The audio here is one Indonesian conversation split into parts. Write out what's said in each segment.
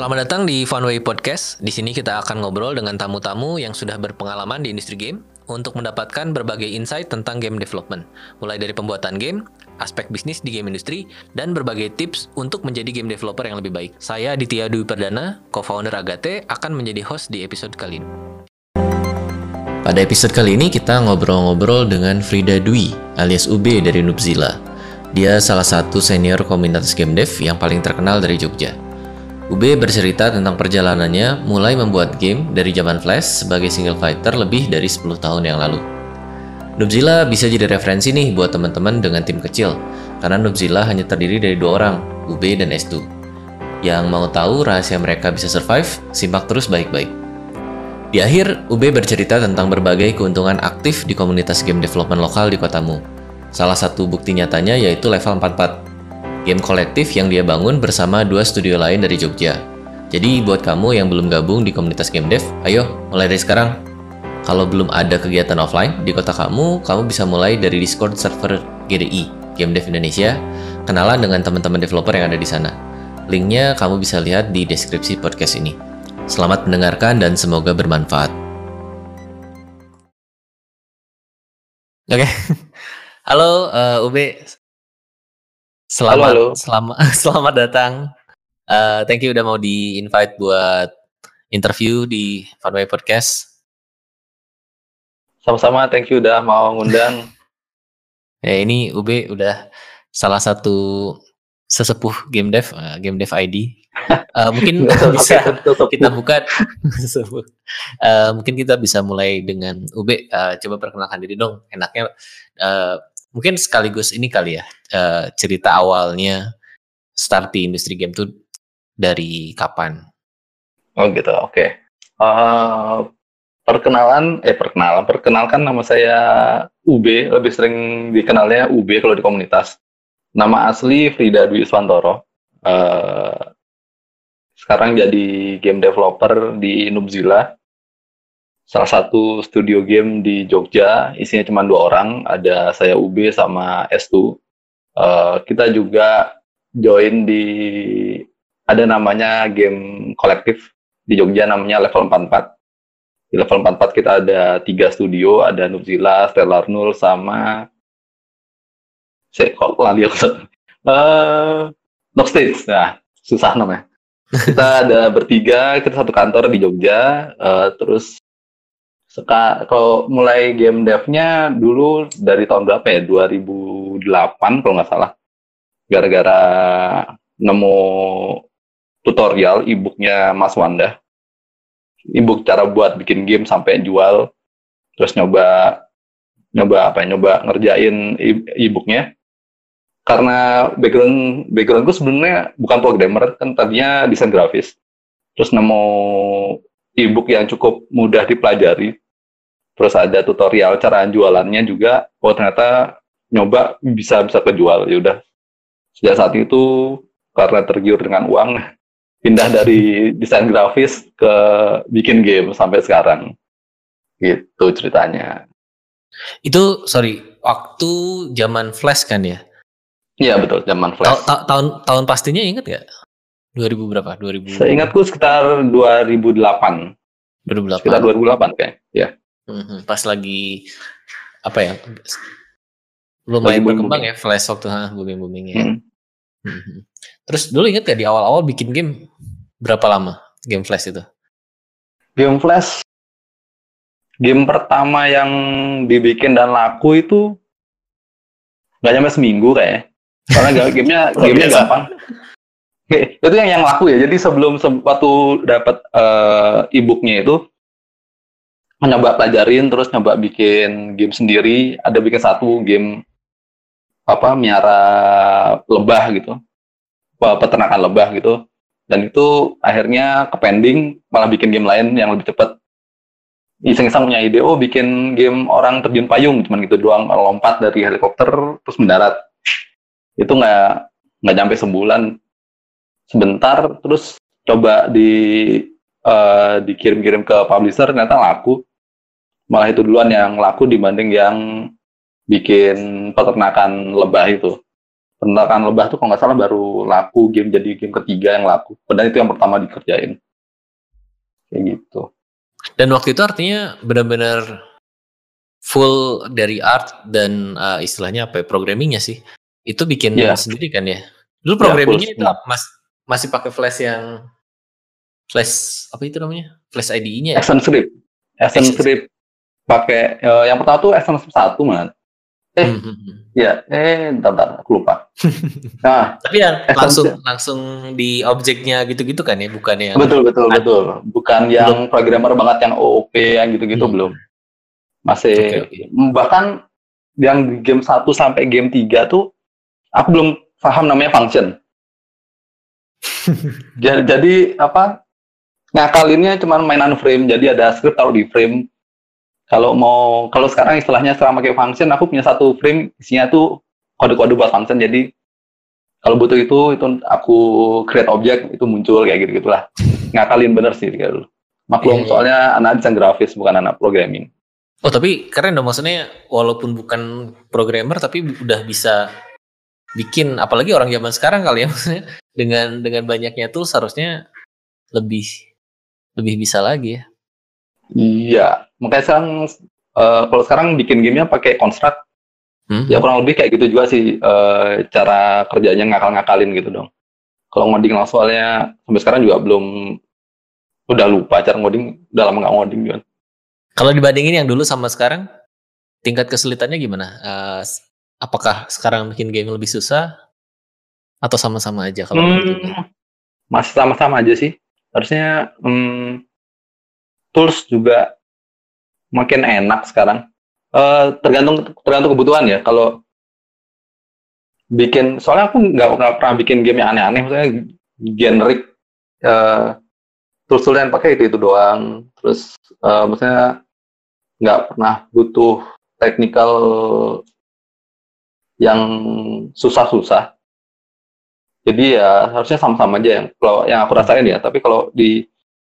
Selamat datang di Funway Podcast. Di sini kita akan ngobrol dengan tamu-tamu yang sudah berpengalaman di industri game untuk mendapatkan berbagai insight tentang game development, mulai dari pembuatan game, aspek bisnis di game industri, dan berbagai tips untuk menjadi game developer yang lebih baik. Saya Aditya Dwi Perdana, co-founder Agate, akan menjadi host di episode kali ini. Pada episode kali ini kita ngobrol-ngobrol dengan Frida Dwi alias UB dari Nubzilla. Dia salah satu senior komunitas game dev yang paling terkenal dari Jogja. UB bercerita tentang perjalanannya mulai membuat game dari zaman Flash sebagai single fighter lebih dari 10 tahun yang lalu. Nubzilla bisa jadi referensi nih buat teman-teman dengan tim kecil, karena Nubzilla hanya terdiri dari dua orang, UB dan S2. Yang mau tahu rahasia mereka bisa survive, simak terus baik-baik. Di akhir, UB bercerita tentang berbagai keuntungan aktif di komunitas game development lokal di kotamu. Salah satu bukti nyatanya yaitu level 44, game kolektif yang dia bangun bersama dua studio lain dari Jogja. Jadi buat kamu yang belum gabung di komunitas game dev, ayo mulai dari sekarang. Kalau belum ada kegiatan offline di kota kamu, kamu bisa mulai dari Discord server GDI, Game Dev Indonesia, kenalan dengan teman-teman developer yang ada di sana. Linknya kamu bisa lihat di deskripsi podcast ini. Selamat mendengarkan dan semoga bermanfaat. Oke, halo uh, Ube, Selamat halo, halo. selamat selamat datang. Uh, thank you udah mau di invite buat interview di Funway Podcast. Sama-sama, thank you udah mau ngundang. ya ini UB udah salah satu sesepuh game dev, uh, game dev ID. Uh, eh, mungkin bisa kita buka uh, mungkin kita bisa mulai dengan UB uh, coba perkenalkan diri dong enaknya uh, mungkin sekaligus ini kali ya uh, cerita awalnya start di industri game tuh dari kapan? Oh gitu, oke. Okay. Uh, eh, perkenalan, eh perkenalan, perkenalkan nama saya UB, lebih sering dikenalnya UB kalau di komunitas. Nama asli Frida Dwi Swantoro. Uh, sekarang jadi game developer di Nubzilla salah satu studio game di Jogja, isinya cuma dua orang, ada saya UB sama S2. Uh, eh, kita juga join di ada namanya game kolektif di Jogja namanya Level 44. Di Level 44 kita ada tiga studio, ada Nubzilla, Stellar Null, sama saya kok lali aku. Uh, Stage, nah susah namanya. Kita ada bertiga, kita satu kantor di Jogja, uh, terus Seka, kalau mulai game devnya dulu dari tahun berapa ya? 2008 kalau nggak salah. Gara-gara nemu tutorial e-booknya Mas Wanda. E-book cara buat bikin game sampai jual. Terus nyoba nyoba apa ya? Nyoba ngerjain e-booknya. Karena background background sebenarnya bukan programmer kan tadinya desain grafis. Terus nemu e-book yang cukup mudah dipelajari. Terus ada tutorial cara jualannya juga. Oh ternyata nyoba bisa bisa kejual. Ya udah. Sejak saat itu karena tergiur dengan uang, pindah dari desain grafis ke bikin game sampai sekarang. Gitu ceritanya. Itu sorry, waktu zaman Flash kan ya? Iya betul, zaman Flash. Ta ta tahun tahun pastinya inget gak? 2000 berapa? 2000. Saya ingatku sekitar 2008. 2008. Sekitar 2008 kayak, ya. Hmm, pas lagi apa ya? Lumayan berkembang ya Flash waktu ha, booming boomingnya. Ya. Hmm. Hmm. Terus dulu inget ya di awal-awal bikin game berapa lama game Flash itu? Game Flash game pertama yang dibikin dan laku itu nggak nyampe seminggu kayak karena gamenya gamenya gampang itu yang yang laku ya. Jadi sebelum waktu dapat uh, e-booknya itu mencoba pelajarin terus nyoba bikin game sendiri. Ada bikin satu game apa miara lebah gitu, peternakan lebah gitu. Dan itu akhirnya ke pending, malah bikin game lain yang lebih cepat. Iseng-iseng punya ide, oh bikin game orang terjun payung, cuman gitu doang, lompat dari helikopter terus mendarat. Itu nggak nggak nyampe sebulan sebentar terus coba di uh, dikirim-kirim ke publisher ternyata laku malah itu duluan yang laku dibanding yang bikin peternakan lebah itu penerangan lebah tuh kalau nggak salah baru laku game jadi game ketiga yang laku. Padahal itu yang pertama dikerjain. Kayak gitu. Dan waktu itu artinya benar-benar full dari art dan uh, istilahnya apa ya, programmingnya sih. Itu bikin Iya. sendiri kan ya? Dulu Iya, programmingnya full itu apa? Mas, masih pakai flash yang flash apa itu namanya? Flash IDE-nya ya? Action script. Action Action script pakai eh, yang pertama tuh Action script satu man. eh. Hmm, hmm, hmm. Ya, eh, bentar, bentar, aku lupa. Nah, Tapi yang langsung langsung di objeknya gitu-gitu kan ya, bukan yang betul, betul, Ad- betul. Bukan yang programmer banget yang OOP yang gitu-gitu Hmm. belum. Masih Oke, oke. bahkan yang game 1 sampai game 3 tuh aku belum paham namanya function. jadi, jadi apa? Ngakalinnya cuma mainan frame jadi ada script taruh di frame. Kalau mau kalau sekarang istilahnya sekarang pakai function aku punya satu frame isinya tuh kode-kode buat function jadi kalau butuh itu itu aku create objek itu muncul kayak gitu gitulah ngakalin bener sih kayak dulu. Maklum Iya, iya. soalnya anak desain grafis bukan anak programming. Oh tapi keren dong maksudnya walaupun bukan programmer tapi udah bisa bikin apalagi orang zaman sekarang kali ya maksudnya dengan dengan banyaknya tools harusnya lebih lebih bisa lagi ya. iya makanya sekarang eh, kalau sekarang bikin gamenya pakai construct Hmm. ya kurang lebih kayak gitu juga sih eh, cara kerjanya ngakal-ngakalin gitu dong kalau ngoding lah soalnya sampai sekarang juga belum udah lupa cara ngoding udah lama nggak ngoding juga Kalau dibandingin yang dulu sama sekarang tingkat kesulitannya gimana? S- apakah sekarang bikin game lebih susah? Atau sama-sama aja kalau? Hmm, masih sama-sama aja sih. Harusnya hmm, tools juga makin enak sekarang. Eh, tergantung tergantung kebutuhan ya. Kalau bikin soalnya aku nggak nggak pernah bikin game yang aneh-aneh. Maksudnya generic eh tools tools yang pakai itu itu doang. Terus eh, maksudnya nggak pernah butuh technical yang susah-susah. Jadi ya harusnya sama-sama aja yang kalau yang aku rasain ya. Tapi kalau di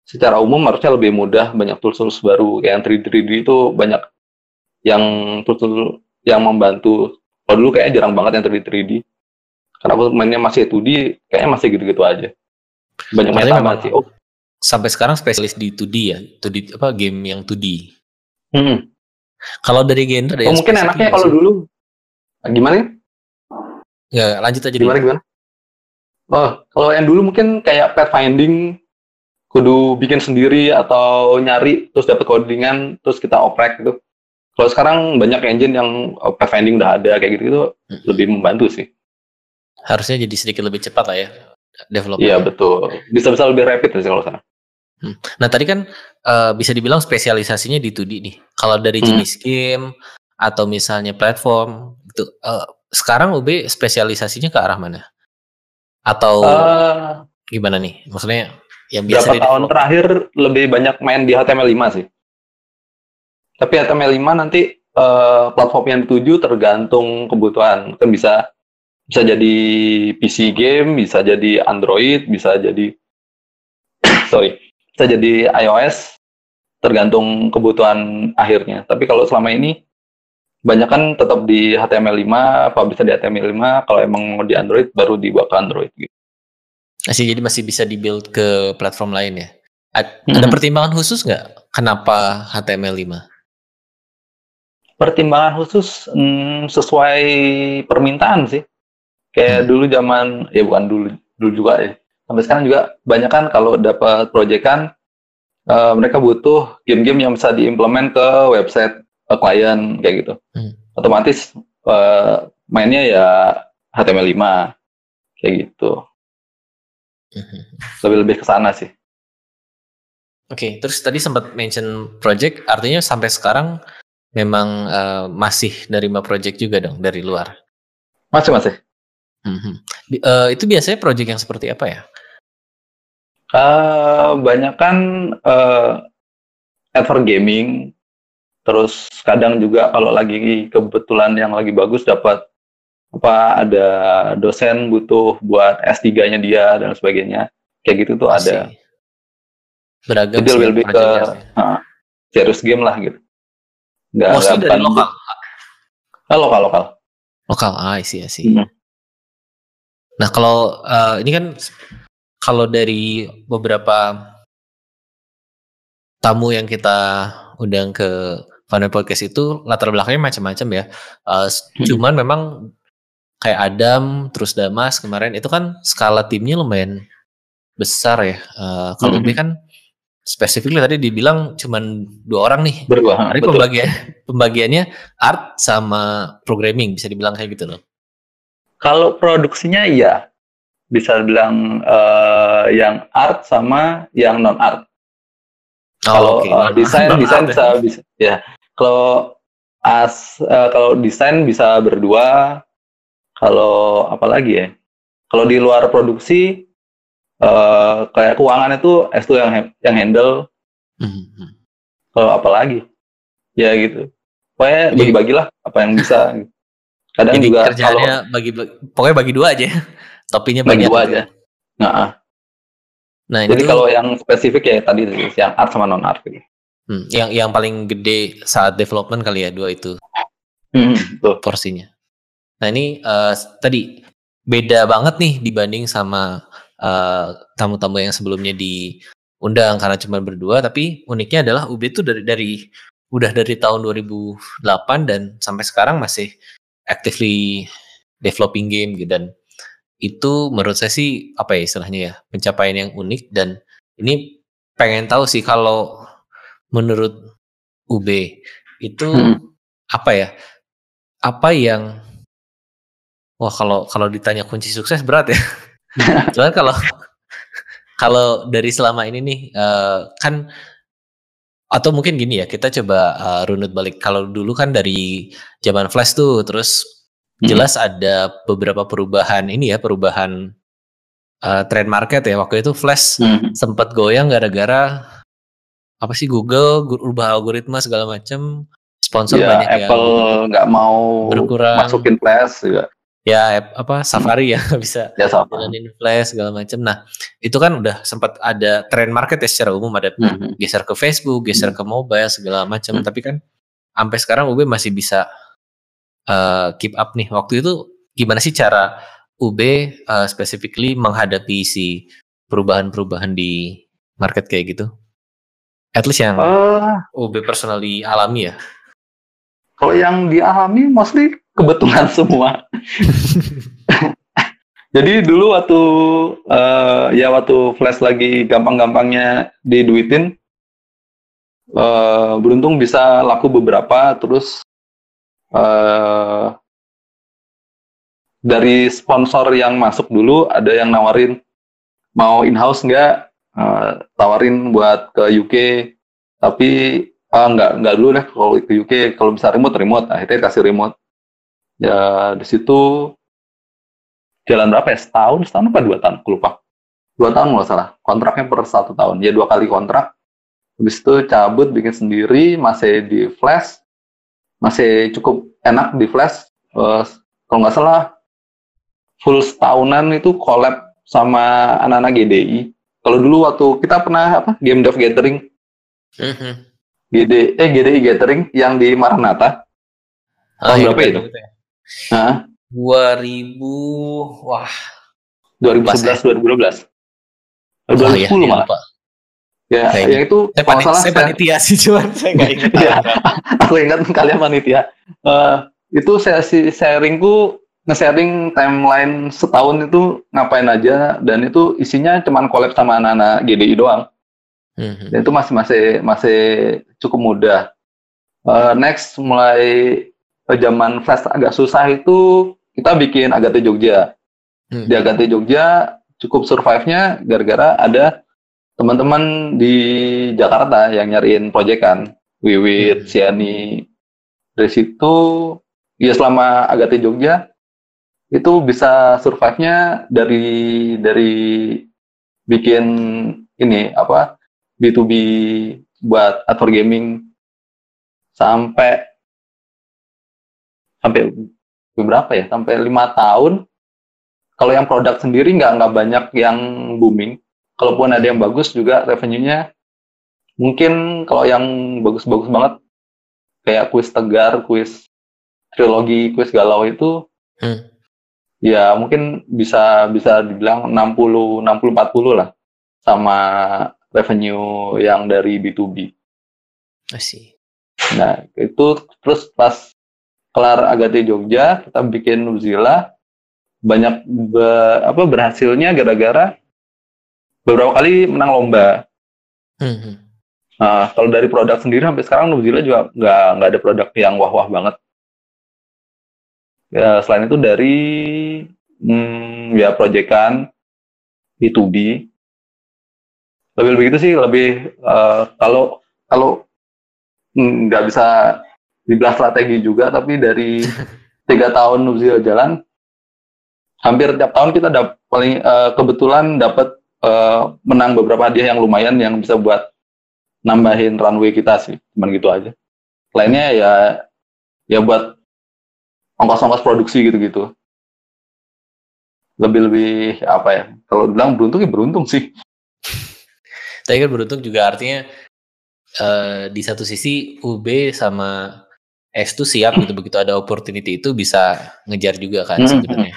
secara umum harusnya lebih mudah banyak tools-tools baru. Kayak yang 3D 3D itu banyak yang tools yang membantu. Kalau dulu kayaknya jarang banget yang 3D 3D karena aku mainnya masih 2D kayaknya masih gitu-gitu aja. Banyak main sama memang sih. Oh. Sampai sekarang spesialis di 2D ya, 2D apa game yang 2D. hmm. Kalau dari genre ada Oh, yang mungkin enaknya kalau dulu gimana ya? Ya, lanjut aja gimana dulu. gimana oh kalau yang dulu mungkin kayak pathfinding kudu bikin sendiri atau nyari terus dapat codingan terus kita oprek gitu kalau sekarang banyak engine yang oh, pathfinding udah ada kayak gitu Hmm. lebih membantu sih Harusnya jadi sedikit lebih cepat lah ya development. iya betul bisa bisa lebih rapid sih kalau sekarang Nah tadi kan eh, bisa dibilang spesialisasinya di 2D nih. Kalau dari Hmm. jenis game atau misalnya platform itu eh, sekarang UB spesialisasinya ke arah mana? Atau Eh, gimana nih? Maksudnya yang biasa berapa tahun terakhir lebih banyak main di HTML5 sih. Tapi HTML5 nanti eh, platform yang dituju tergantung kebutuhan. Kan bisa bisa jadi PC game, bisa jadi Android, bisa jadi sorry, bisa jadi iOS tergantung kebutuhan akhirnya. Tapi kalau selama ini banyak kan tetap di HTML5, apa bisa di HTML5, kalau emang mau di Android baru dibawa ke Android gitu. masih jadi masih bisa dibuild ke platform lain ya? Ad- Ada Mhm. pertimbangan khusus nggak? Kenapa HTML5? pertimbangan khusus hmm, sesuai permintaan sih. Kayak Hmm. dulu zaman ya bukan dulu dulu juga ya. Sampai sekarang juga banyak kan kalau dapat proyekan eh, mereka butuh game-game yang bisa diimplement ke website eh, klien kayak gitu. Hmm. Otomatis eh, mainnya ya HTML5 kayak gitu. Mhm. Lebih lebih ke sana sih. Oke, terus tadi sempat mention project, artinya sampai sekarang memang eh, masih nerima project juga dong dari luar. Masih masih. Mhm. Bi- eh, itu biasanya project yang seperti apa ya? Eh, banyak kan advert gaming, terus kadang juga kalau lagi kebetulan yang lagi bagus dapat apa ada dosen butuh buat S3-nya dia dan sebagainya. Kayak gitu tuh ada. Beragam Jadi sih lebih, lebih ke serious game lah gitu. Nggak, Mostly dari lokal. Ah, lokal lokal. Lokal, ah, I see. Hmm. Nah kalau uh, ini kan kalau dari beberapa tamu yang kita undang ke Final Podcast itu latar belakangnya macam-macam ya. Uh, hmm. Cuman memang kayak Adam terus Damas kemarin itu kan skala timnya lumayan besar ya. Uh, kalau hmm. kan spesifiknya tadi dibilang cuman dua orang nih. Berdua. Tapi pembagian pembagiannya art sama programming bisa dibilang kayak gitu loh. Kalau produksinya iya bisa bilang uh, yang art sama yang non art. Oh, kalau okay. uh, desain desain bisa bisa ya. Kalau as uh, kalau desain bisa berdua. Kalau apa lagi ya? Kalau di luar produksi uh, kayak keuangan itu S2 yang yang handle. Mm-hmm. Kalau apa lagi? Ya gitu. Pokoknya bagi-bagilah apa yang bisa. Kadang Jadi juga kerjaannya kalau, bagi pokoknya bagi dua aja. Topinya bagi dua aja. Nah, nah jadi itu, kalau yang spesifik ya tadi yang art sama non art gitu. Hmm, yang yang paling gede saat development kali ya dua itu. Hmm, tuh. Porsinya. Nah ini uh, tadi beda banget nih dibanding sama eh, tamu-tamu yang sebelumnya diundang karena cuma berdua tapi uniknya adalah UB itu dari dari udah dari tahun 2008 dan sampai sekarang masih actively developing game gitu dan itu menurut saya sih apa ya istilahnya ya pencapaian yang unik dan ini pengen tahu sih kalau menurut UB itu hmm. apa ya apa yang wah kalau kalau ditanya kunci sukses berat ya Cuman kalau kalau dari selama ini nih uh, kan atau mungkin gini ya kita coba uh, runut balik kalau dulu kan dari zaman flash tuh terus hmm. jelas ada beberapa perubahan ini ya perubahan uh, trend market ya waktu itu flash hmm. sempat goyang gara-gara apa sih Google ubah algoritma segala macam sponsor ya, banyak Apple nggak mau berkurang masukin flash juga ya apa Safari ya bisa ya, jalanin Flash segala macam. Nah itu kan udah sempat ada trend market ya secara umum ada mm-hmm. geser ke Facebook, geser mm-hmm. ke mobile segala macam. Mm-hmm. Tapi kan sampai sekarang UB masih bisa uh, keep up nih. Waktu itu gimana sih cara UB uh, specifically menghadapi si perubahan-perubahan di market kayak gitu? At least yang uh, UB personally alami ya. Kalau yang dialami mostly kebetulan semua. Jadi dulu waktu uh, ya waktu flash lagi gampang-gampangnya diduitin, uh, beruntung bisa laku beberapa, terus uh, dari sponsor yang masuk dulu ada yang nawarin mau in-house nggak, uh, tawarin buat ke UK, tapi uh, nggak nggak dulu deh kalau ke UK, kalau bisa remote remote, akhirnya kasih remote. Ya di situ jalan berapa ya? Setahun setahun apa dua tahun? Aku lupa. Dua tahun nggak salah. Kontraknya per satu tahun. Ya dua kali kontrak. Habis itu cabut bikin sendiri masih di flash masih cukup enak di flash uh, kalau nggak salah full setahunan itu collab sama anak-anak GDI kalau dulu waktu kita pernah apa game dev gathering mm -hmm. GD eh GDI gathering yang di Maranatha tahun oh, berapa itu? Ya? Hah? 2000 wah 2011 2012 2010 ya, malah Pak. Ya, Kayaknya. yang itu saya, panit, salah, saya panitia sih cuman saya nggak ingat. ya, aku ingat kalian panitia. Uh, itu saya si sharingku nge-sharing timeline setahun itu ngapain aja dan itu isinya cuman collab sama anak-anak GDI doang. Mm-hmm. Dan itu masih masih masih cukup mudah. Uh, next mulai zaman flash agak susah itu kita bikin Agate Jogja. Hmm. Di Agate Jogja cukup survive-nya gara-gara ada teman-teman di Jakarta yang nyariin proyekan. Wiwit, hmm. Siani. Dari situ, ya selama Agate Jogja, itu bisa survive-nya dari dari bikin ini apa B2B buat advert gaming sampai sampai berapa ya sampai lima tahun kalau yang produk sendiri nggak nggak banyak yang booming kalaupun ada yang bagus juga revenue-nya mungkin kalau yang bagus-bagus banget kayak kuis tegar kuis trilogi kuis galau itu hmm. ya mungkin bisa bisa dibilang 60 60 40 lah sama revenue yang dari B2B. I see. Nah, itu terus pas kelar Agate Jogja, kita bikin Nuzila banyak be, apa berhasilnya gara-gara beberapa kali menang lomba. Mhm. Nah, kalau dari produk sendiri sampai sekarang Nuzila juga nggak nggak ada produk yang wah-wah banget. Ya, selain itu dari hmm, ya proyekan B2B lebih lebih itu sih lebih eh, kalau kalau hmm, nggak bisa dibilang strategi juga tapi dari tiga tahun Nuzila jalan hampir tiap tahun kita dapat paling eh, kebetulan dapat eh, menang beberapa hadiah yang lumayan yang bisa buat nambahin runway kita sih cuman gitu aja. Lainnya ya ya buat ongkos-ongkos produksi gitu-gitu. Lebih-lebih apa ya kalau bilang beruntung ya beruntung sih. Tapi kan beruntung juga artinya eh, di satu sisi UB sama S tuh siap gitu begitu ada opportunity itu bisa ngejar juga kan Hmm, sebenarnya.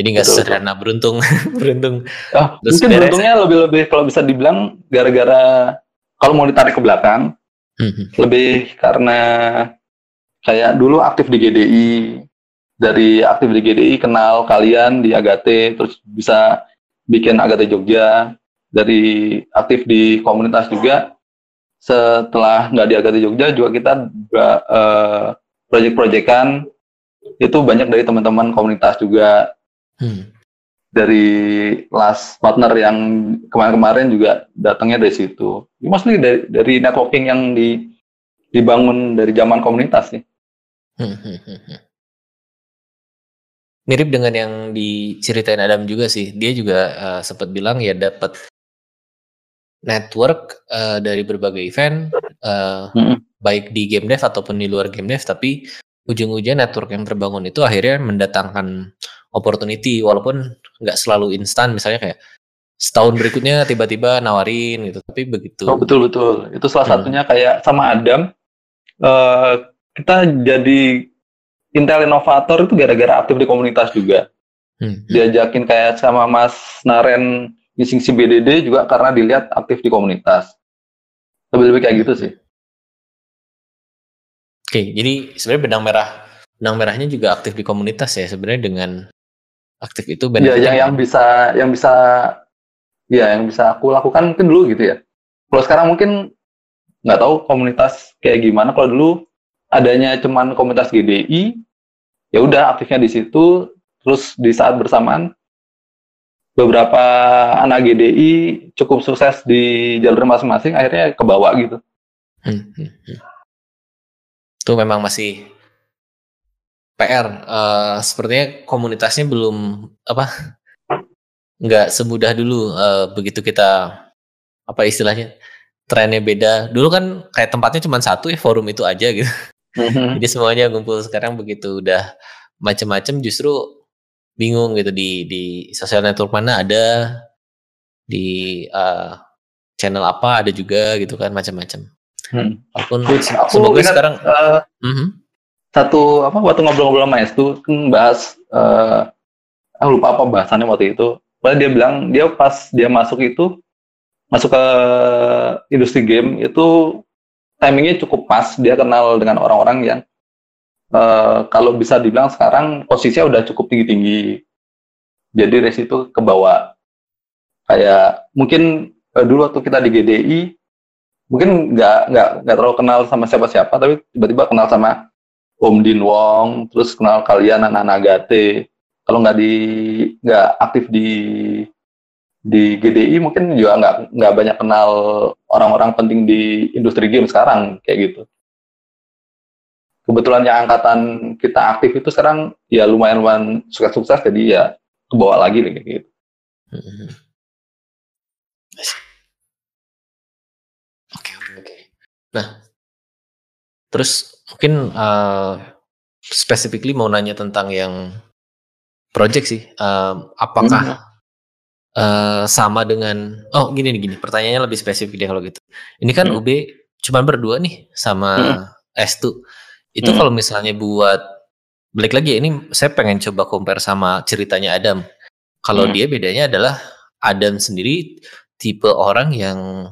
Jadi nggak sederhana beruntung, beruntung. Terus mungkin beres. beruntungnya lebih-lebih kalau bisa dibilang gara-gara kalau mau ditarik ke belakang Mhm. lebih karena kayak dulu aktif di GDI dari aktif di GDI kenal kalian di Agate terus bisa bikin Agate Jogja dari aktif di komunitas juga setelah nggak di Agate Jogja juga kita ba- eh, proyek-proyekan itu banyak dari teman-teman komunitas juga Hmm. dari last partner yang kemarin-kemarin juga datangnya dari situ. Mostly dari, dari networking yang di, dibangun dari zaman komunitas sih. Hmm, hmm, hmm, hmm. Mirip dengan yang diceritain Adam juga sih. Dia juga eh, sempat bilang ya dapat network eh, dari berbagai event, eh, Mm-mm. baik di game dev ataupun di luar game dev. Tapi ujung-ujungnya network yang terbangun itu akhirnya mendatangkan opportunity, walaupun nggak selalu instan. Misalnya kayak setahun berikutnya tiba-tiba nawarin gitu. Tapi begitu. Oh betul betul. Itu salah Hmm. satunya kayak sama Adam. eh, kita jadi Intel Innovator itu gara-gara aktif di komunitas juga. Hmm. Diajakin kayak sama Mas Naren ngisi si BDD juga karena dilihat aktif di komunitas. Lebih-lebih kayak gitu sih. Oke, jadi sebenarnya benang merah benang merahnya juga aktif di komunitas ya sebenarnya dengan aktif itu Ya, benefitnya yang, yang bisa yang bisa ya yang bisa aku lakukan mungkin dulu gitu ya. Kalau sekarang mungkin nggak tahu komunitas kayak gimana. Kalau dulu adanya cuman komunitas GDI, ya udah aktifnya di situ. Terus di saat bersamaan beberapa anak GDI cukup sukses di jalur masing-masing, akhirnya ke bawah gitu. Hmm, hmm, hmm. Itu memang masih PR. Eh, sepertinya komunitasnya belum apa nggak semudah dulu eh, begitu kita apa istilahnya trennya beda. Dulu kan kayak tempatnya cuma satu ya forum itu aja gitu. Jadi semuanya ngumpul sekarang begitu udah macem-macem justru bingung gitu di di sosial network mana ada di eh, channel apa ada juga gitu kan macam-macam. Hmm. Walaupun se- Aku semoga ingat, sekarang eh, Mhm. Satu apa waktu ngobrol-ngobrol sama Estu kan bahas eh aku lupa apa bahasannya waktu itu. Padahal dia bilang dia pas dia masuk itu masuk ke industri game itu timingnya cukup pas. Dia kenal dengan orang-orang yang eh kalau bisa dibilang sekarang posisinya udah cukup tinggi-tinggi. Jadi dari situ ke bawah. Kayak mungkin eh, dulu waktu kita di GDI mungkin nggak nggak nggak terlalu kenal sama siapa-siapa tapi tiba-tiba kenal sama Om Din Wong, terus kenal kalian anak-anak Agate. Kalau nggak di nggak aktif di di GDI mungkin juga nggak nggak banyak kenal orang-orang penting di industri game sekarang kayak gitu. Kebetulan yang angkatan kita aktif itu sekarang ya lumayan lumayan sukses-sukses jadi ya ke bawah lagi kayak gitu. Oke oke oke. Nah, terus mungkin eh specifically mau nanya tentang yang project sih. Eh, apakah eh, sama dengan oh gini nih gini pertanyaannya lebih spesifik deh kalau gitu. Ini kan Hmm. UB cuma berdua nih sama Hmm. S2. Itu Hmm. kalau misalnya buat balik lagi ini saya pengen coba compare sama ceritanya Adam. Kalau hmm. dia bedanya adalah Adam sendiri tipe orang yang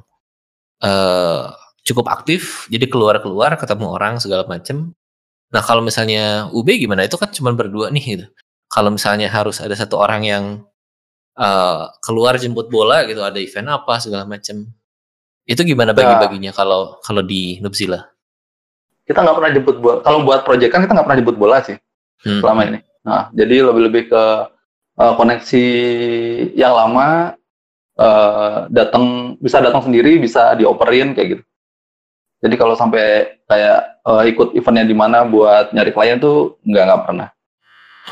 uh, cukup aktif, jadi keluar-keluar ketemu orang segala macem. Nah kalau misalnya UB gimana? Itu kan cuma berdua nih gitu. Kalau misalnya harus ada satu orang yang uh, keluar jemput bola gitu, ada event apa segala macem. Itu gimana ya. bagi-baginya kalau kalau di Nubzilla? Kita nggak pernah jemput bola. Kalau buat proyek kan kita nggak pernah jemput bola sih hmm. selama ini. Nah, jadi lebih-lebih ke uh, koneksi yang lama uh, datang bisa datang sendiri, bisa dioperin kayak gitu. Jadi kalau sampai kayak uh, ikut eventnya di mana buat nyari klien tuh nggak nggak pernah.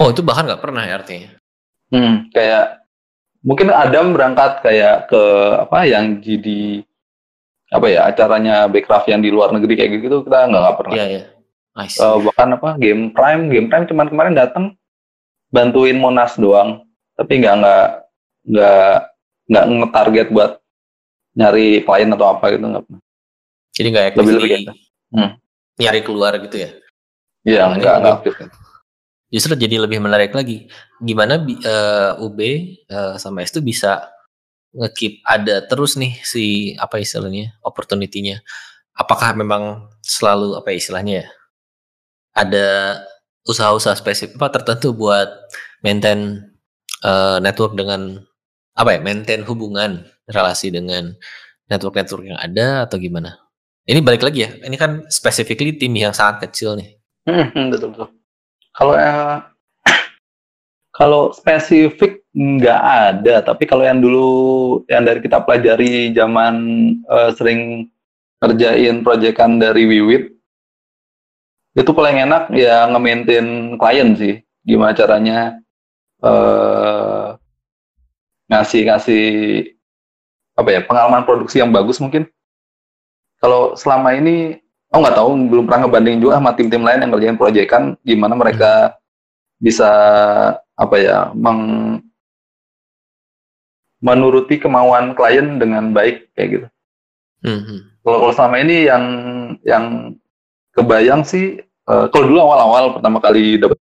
Oh itu bahkan nggak pernah ya artinya? Hmm, kayak mungkin Adam berangkat kayak ke apa yang jadi apa ya acaranya Backcraft yang di luar negeri kayak gitu kita nggak nggak pernah. Iya yeah, iya. Yeah uh, bahkan apa game prime game prime cuman kemarin datang bantuin monas doang tapi nggak nggak nggak nggak ngetarget buat nyari klien atau apa gitu nggak jadi nggak lebih lebih gitu. hmm. nyari keluar gitu ya iya nah, nggak aktif justru jadi lebih menarik lagi gimana uh, eh, UB uh, eh, sama S itu bisa ngekip ada terus nih si apa istilahnya opportunity-nya apakah memang selalu apa istilahnya ya ada usaha-usaha spesifik apa tertentu buat maintain uh, network dengan apa ya maintain hubungan relasi dengan network-network yang ada atau gimana? Ini balik lagi ya, ini kan specifically tim yang sangat kecil nih. Hmm, hmm betul betul. Kalau uh, kalau spesifik nggak ada, tapi kalau yang dulu yang dari kita pelajari zaman uh, sering kerjain proyekan dari Wiwit itu paling enak ya nge-maintain klien sih gimana caranya uh, ngasih ngasih apa ya pengalaman produksi yang bagus mungkin kalau selama ini oh nggak tahu belum pernah ngebanding juga sama tim-tim lain yang ngerjain proyekan gimana mereka bisa apa ya meng menuruti kemauan klien dengan baik kayak gitu. Mm -hmm. Kalau kalau selama ini yang yang kebayang sih uh, kalau dulu awal-awal pertama kali dapat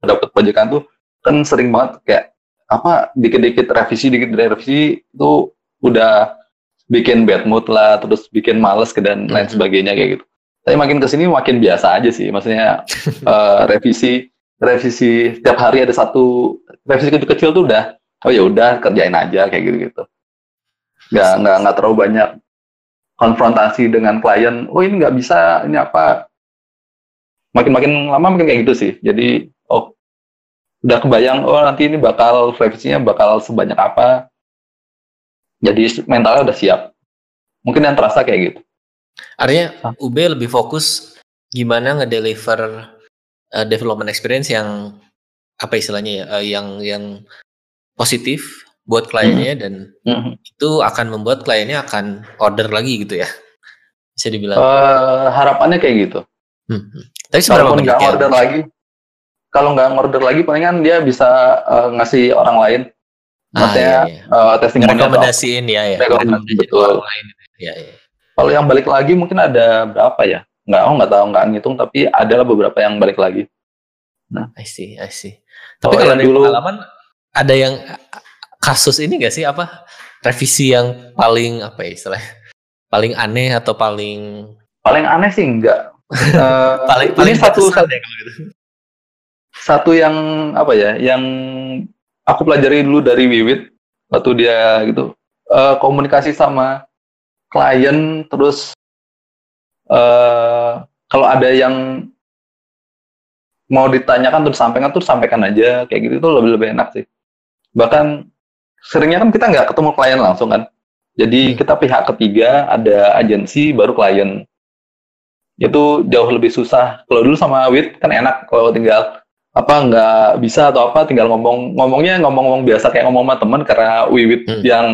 dapat pajakan tuh kan sering banget kayak apa dikit-dikit revisi dikit revisi itu udah bikin bad mood lah terus bikin males ke dan lain mhm. sebagainya kayak gitu. Tapi makin ke sini makin biasa aja sih maksudnya uh, revisi revisi setiap hari ada satu revisi kecil-kecil tuh udah oh ya udah kerjain aja kayak gitu gitu nggak nggak nggak terlalu banyak konfrontasi dengan klien oh ini nggak bisa ini apa? Makin makin lama makin kayak gitu sih. Jadi oh udah kebayang oh nanti ini bakal revisinya bakal sebanyak apa jadi mentalnya udah siap mungkin yang terasa kayak gitu artinya UB lebih fokus gimana ngedeliver uh, development experience yang apa istilahnya ya uh, yang yang positif buat kliennya mm -hmm. dan mm -hmm. itu akan membuat kliennya akan order lagi gitu ya bisa dibilang uh, harapannya kayak gitu Hmm. Tapi seberapa nggak order lagi, kalau nggak order lagi, palingan dia bisa uh, ngasih orang lain. Ah, Maksudnya iya, iya. Uh, testing rekomendasiin ya ya. Rekomendasi betul. Lain. Ya, ya. Kalau yang balik lagi mungkin ada berapa ya? Nggak, oh nggak tahu nggak ngitung, tapi ada beberapa yang balik lagi. Nah, I see, I see. Tapi kalau dari dulu, pengalaman ada yang kasus ini nggak sih apa revisi yang paling apa ya istilahnya paling aneh atau paling paling aneh sih enggak uh, paling paling satu satu, ya gitu. satu yang apa ya yang aku pelajari dulu dari Wiwit waktu dia gitu. Uh, komunikasi sama klien terus uh, kalau ada yang mau ditanyakan terus sampaikan terus sampaikan aja. Kayak gitu itu lebih lebih enak sih. Bahkan seringnya kan kita nggak ketemu klien langsung kan. Jadi hmm. kita pihak ketiga ada agensi baru klien. Itu jauh lebih susah. Kalau dulu sama Wit kan enak kalau tinggal apa nggak bisa atau apa tinggal ngomong ngomongnya ngomong-ngomong biasa kayak ngomong sama teman karena Wiwit hmm. yang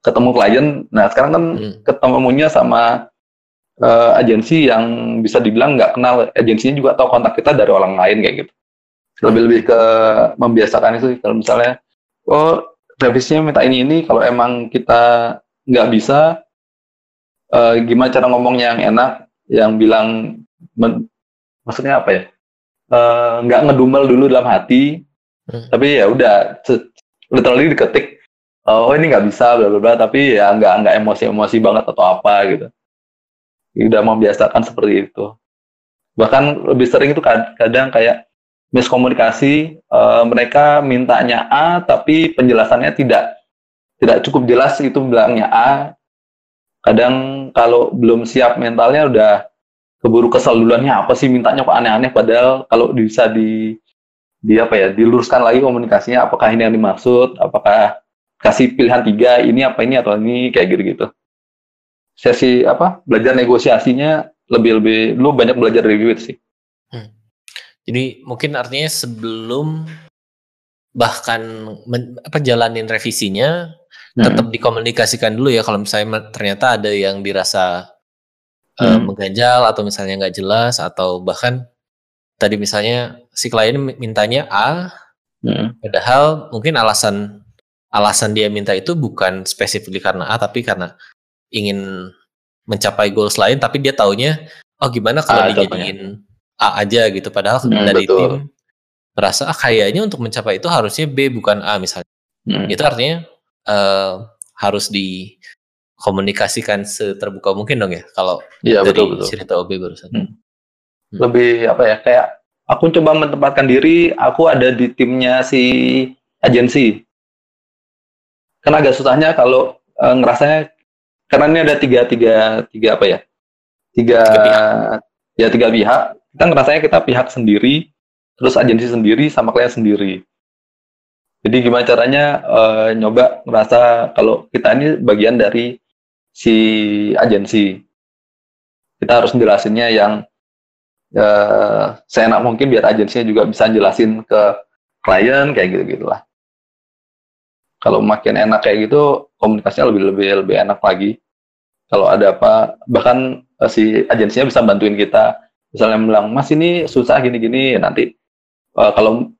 ketemu klien. Nah sekarang kan hmm. ketemunya sama uh, agensi yang bisa dibilang nggak kenal agensinya juga tahu kontak kita dari orang lain kayak gitu. Lebih-lebih ke membiasakan itu kalau misalnya oh revisinya minta ini ini kalau emang kita nggak bisa uh, gimana cara ngomongnya yang enak yang bilang men, maksudnya apa ya eh, nggak ngedumel dulu dalam hati. Hmm. tapi ya udah literally diketik. Oh ini nggak bisa bla bla bla. Tapi ya nggak nggak emosi emosi banget atau apa gitu. Udah membiasakan seperti itu. Bahkan lebih sering itu kad- kadang kayak miskomunikasi eh, mereka mintanya A tapi penjelasannya tidak tidak cukup jelas itu bilangnya A. Kadang kalau belum siap mentalnya udah keburu kesel duluannya apa sih mintanya kok aneh-aneh padahal kalau bisa di di apa ya diluruskan lagi komunikasinya apakah ini yang dimaksud apakah kasih pilihan tiga ini apa ini atau ini kayak gitu-gitu. Sesi apa belajar negosiasinya lebih lebih lu banyak belajar dari Wiwit sih. Jadi mungkin artinya sebelum bahkan men, apa jalanin revisinya Hmm. tetap dikomunikasikan dulu ya kalau misalnya ternyata ada yang dirasa Hmm. mengganjal atau misalnya nggak jelas atau bahkan tadi misalnya si klien mi- mintanya A Hmm. padahal mungkin alasan alasan dia minta itu bukan spesifik karena A tapi karena ingin mencapai goals lain tapi dia taunya oh gimana kalau A dijadiin A aja gitu padahal Hmm, dari betul. tim merasa ah kayaknya untuk mencapai itu harusnya B bukan A misalnya Hmm. itu artinya eh, harus dikomunikasikan seterbuka mungkin dong ya kalau Iya dari betul betul. cerita OB barusan. Hmm. Lebih apa ya kayak aku coba menempatkan diri, aku ada di timnya si agensi. Kan agak susahnya kalau eh, ngerasanya karena ini ada tiga tiga tiga apa ya tiga, Tiga pihak. ya tiga pihak. Kita ngerasanya kita pihak sendiri, terus agensi sendiri sama klien sendiri. Jadi gimana caranya eh, nyoba ngerasa kalau kita ini bagian dari si agensi. Kita harus jelasinnya yang eh, seenak mungkin biar agensinya juga bisa jelasin ke klien kayak gitu gitulah. Kalau makin enak kayak gitu komunikasinya lebih lebih lebih enak lagi. Kalau ada apa bahkan eh, si agensinya bisa bantuin kita. Misalnya bilang Mas ini susah gini-gini nanti eh, kalau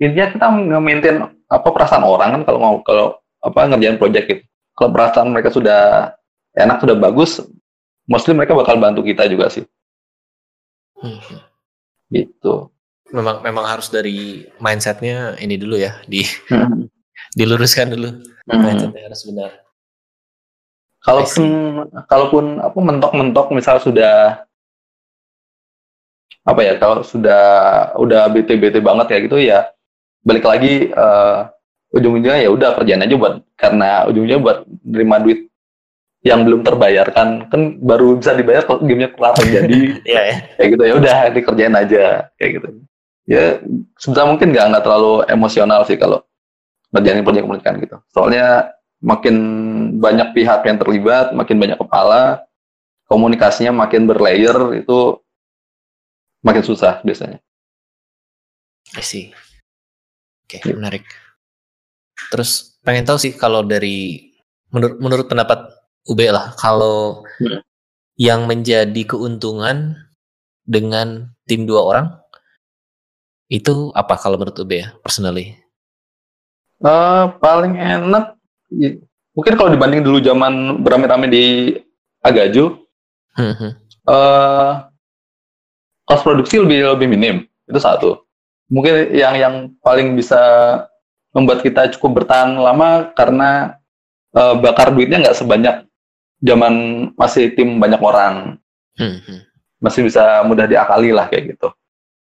intinya kita nge-maintain apa perasaan orang kan kalau mau kalau apa ngerjain project gitu. Kalau perasaan mereka sudah enak sudah bagus, mostly mereka bakal bantu kita juga sih. Hmm. Gitu. Memang memang harus dari mindsetnya ini dulu ya di diluruskan dulu Hmm. mindsetnya harus benar. Kalaupun kalaupun apa mentok-mentok misal sudah apa ya kalau sudah udah bete-bete banget kayak gitu ya balik lagi eh, ujung-ujungnya ya udah kerjaan aja buat karena ujungnya buat nerima duit yang belum terbayarkan kan baru bisa dibayar kalau gamenya kelar jadi Iya ya. kayak gitu ya udah dikerjain aja kayak gitu ya sebisa mungkin nggak nggak terlalu emosional sih kalau ngerjain proyek komunikan gitu soalnya makin banyak pihak yang terlibat makin banyak kepala komunikasinya makin berlayer itu makin susah biasanya I see. Oke, menarik. Terus pengen tahu sih kalau dari menurut menurut pendapat UB lah, kalau Hmm. yang menjadi keuntungan dengan tim dua orang itu apa kalau menurut UB ya, personally? Eh, paling enak i- mungkin kalau dibanding dulu zaman beramai-ramai di Agaju Hmm, eh cost produksi lebih lebih minim itu satu mungkin yang yang paling bisa membuat kita cukup bertahan lama karena eh, bakar duitnya nggak sebanyak zaman masih tim banyak orang. Hmm, hmm. masih bisa mudah diakali lah kayak gitu.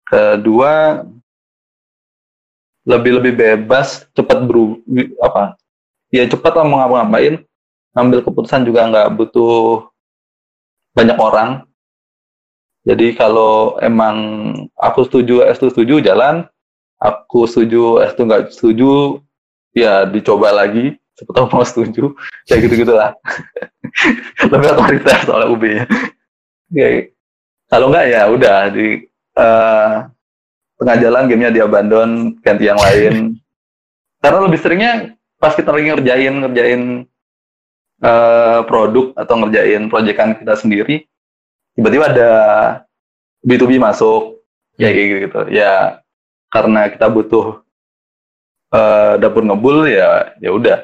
Kedua lebih lebih bebas cepat beru apa ya cepat lah mau ngapa-ngapain ngambil keputusan juga nggak butuh banyak orang. Jadi kalau emang aku setuju S itu setuju jalan aku setuju S itu nggak setuju ya dicoba lagi. Siapa tahu mau setuju kayak gitu gitulah lebih otoriter soal UB nya. Kayak- kalau nggak ya udah di eh, tengah jalan gamenya diabandon ganti yang lain. Karena lebih seringnya pas kita lagi ngerjain ngerjain eh, produk atau ngerjain proyekan kita sendiri tiba-tiba ada B2B masuk. Ya kayak gitu, gitu ya karena kita butuh eh, dapur ngebul ya ya udah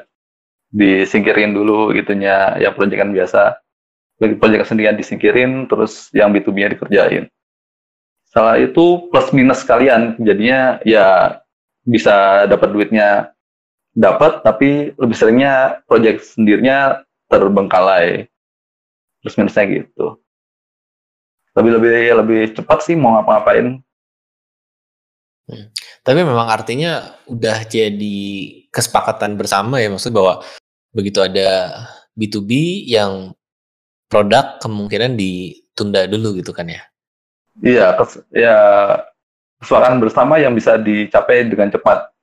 disingkirin dulu gitunya yang proyekan biasa. Bagi proyek sendirian disingkirin terus yang B2B-nya dikerjain. Salah itu plus minus kalian jadinya ya bisa dapat duitnya dapat tapi lebih seringnya project sendirinya terbengkalai. Plus minusnya gitu. Lebih lebih lebih cepat sih mau ngapa-ngapain hmm. tapi memang artinya udah jadi kesepakatan bersama ya maksud bahwa begitu ada B2B yang produk kemungkinan ditunda dulu gitu kan ya iya kes, ya kesepakatan bersama yang bisa dicapai dengan cepat.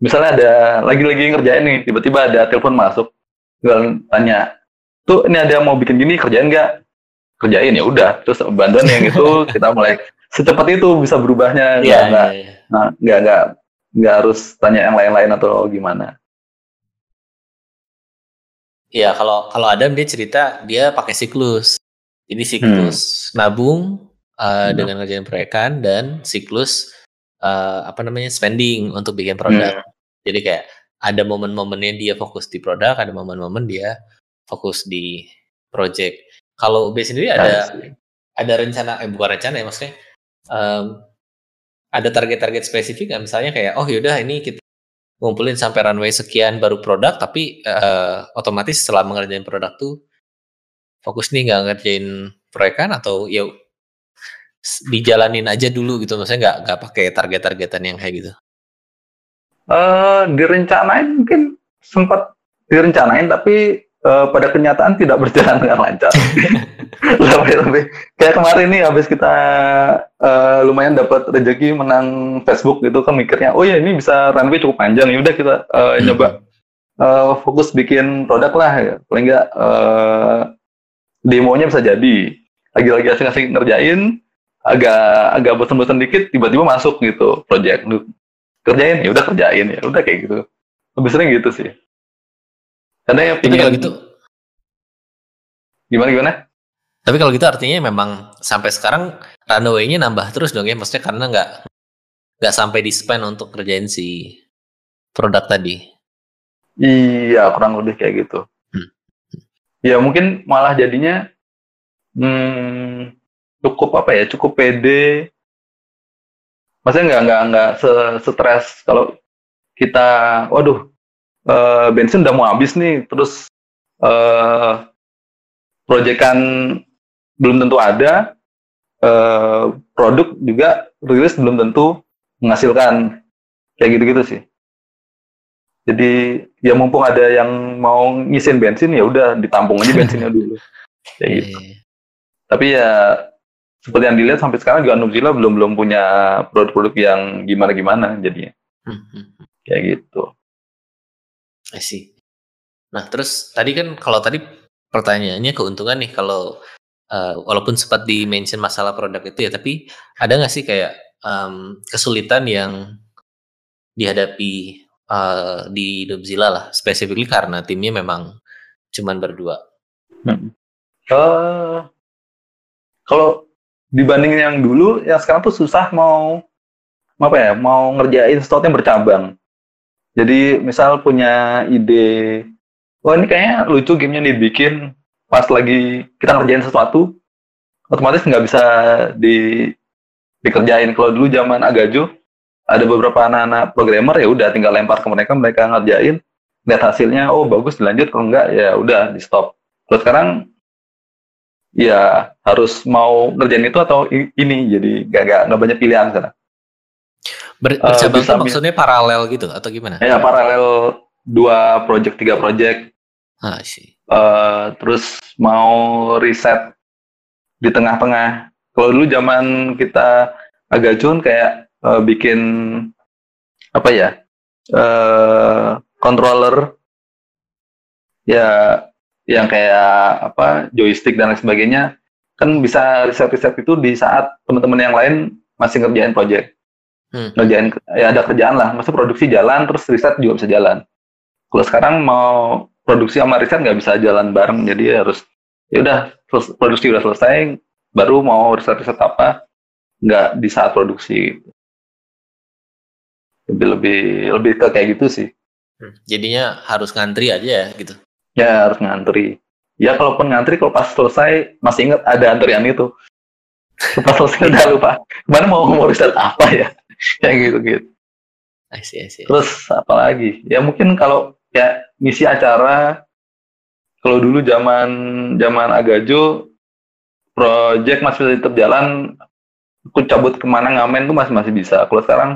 Misalnya ada lagi-lagi ngerjain nih, tiba-tiba ada telepon masuk, tinggal tanya, tuh ini ada mau bikin gini kerjain nggak? Kerjain ya udah, terus bantuan yang itu kita mulai secepat itu bisa berubahnya, nggak yeah, yeah. Nah, nggak nggak nggak harus tanya yang lain-lain atau gimana. Iya, kalau kalau Adam dia cerita dia pakai siklus. Ini siklus hmm. nabung, uh, dengan ngerjain proyekan dan siklus uh, apa namanya spending untuk bikin produk. Hmm. Jadi kayak ada momen-momennya dia fokus di produk, ada momen-momen dia fokus di project. Kalau B sendiri ada ada rencana, eh bukan rencana ya maksudnya, um, ada target-target spesifik nggak? Misalnya kayak, oh yaudah ini kita ngumpulin sampai runway sekian baru produk, tapi uh, otomatis setelah mengerjain produk tuh fokus nih nggak ngerjain proyekan atau ya dijalanin aja dulu gitu maksudnya nggak nggak pakai target-targetan yang kayak gitu uh, direncanain mungkin sempat direncanain tapi uh, pada kenyataan tidak berjalan dengan lancar. Lebih lebih kayak kemarin nih habis kita uh, lumayan dapat rezeki menang Facebook gitu kan mikirnya oh ya ini bisa runway cukup panjang. Ya udah kita uh, hmm. nyoba uh, fokus bikin produk lah ya. Paling nggak uh, demonya bisa jadi. Lagi-lagi asing-asing ngerjain agak agak bosan-bosan dikit tiba-tiba masuk gitu project. Kerjain ya udah kerjain ya udah kayak gitu. Lebih sering gitu sih karena ya pengen kalau gitu gimana gimana? Tapi kalau gitu artinya memang sampai sekarang runway-nya nambah terus dong ya maksudnya karena nggak nggak sampai di spend untuk kerjain si produk tadi. Iya kurang lebih kayak gitu. Hmm. ya mungkin malah jadinya hmm, cukup apa ya cukup pede. Maksudnya nggak nggak nggak stres kalau kita waduh uh, bensin udah mau habis nih terus uh, proyekan belum tentu ada uh, produk juga rilis belum tentu menghasilkan kayak gitu-gitu sih jadi ya mumpung ada yang mau ngisin bensin ya udah ditampung aja bensinnya dulu kayak gitu iya. tapi ya seperti yang dilihat sampai sekarang juga Nubzilla belum belum punya produk-produk yang gimana-gimana jadinya. Hmm, hmm, hmm. Kayak gitu. I see. Nah, terus tadi kan kalau tadi pertanyaannya keuntungan nih kalau uh, walaupun sempat di mention masalah produk itu ya, tapi ada nggak sih kayak um, kesulitan yang dihadapi uh, di Nubzilla lah, specifically karena timnya memang cuman berdua. Uh, kalau dibanding yang dulu yang sekarang tuh susah mau apa ya mau ngerjain sesuatu yang bercabang jadi misal punya ide wah ini kayaknya lucu gamenya dibikin pas lagi kita ngerjain sesuatu otomatis nggak bisa di dikerjain. Kalau dulu zaman agaju ada beberapa anak-anak programmer ya udah tinggal lempar ke mereka mereka ngerjain. Lihat hasilnya oh bagus dilanjut kalau enggak ya udah di stop kalau sekarang ya harus mau ngerjain itu atau ini jadi gak, gak, banyak pilihan sana. Ber, eh, bercabang uh, maksudnya paralel gitu atau gimana? Ya paralel dua project tiga project. Ah sih. Uh, terus mau riset di tengah-tengah. Kalau dulu zaman kita agak cun kayak uh, bikin apa ya uh, controller ya yang kayak apa joystick dan lain sebagainya kan bisa riset-riset itu di saat teman-teman yang lain masih ngerjain project hmm. ngerjain ya ada kerjaan lah masa produksi jalan terus riset juga bisa jalan kalau sekarang mau produksi sama riset nggak bisa jalan bareng jadi harus ya udah produksi udah selesai baru mau riset-riset apa nggak di saat produksi lebih lebih lebih ke kayak gitu sih hmm. jadinya harus ngantri aja ya gitu Ya harus ngantri. Ya kalaupun ngantri kalau pas selesai masih ingat ada antrian itu. pas selesai udah lupa ke mana mau mau riset apa ya kayak gitu gitu. I see, I see. terus apa lagi? Ya mungkin kalau ya ngisi acara kalau dulu zaman zaman agajo project masih tetap jalan aku cabut ke mana ngamen tuh masih masih bisa. Kalau sekarang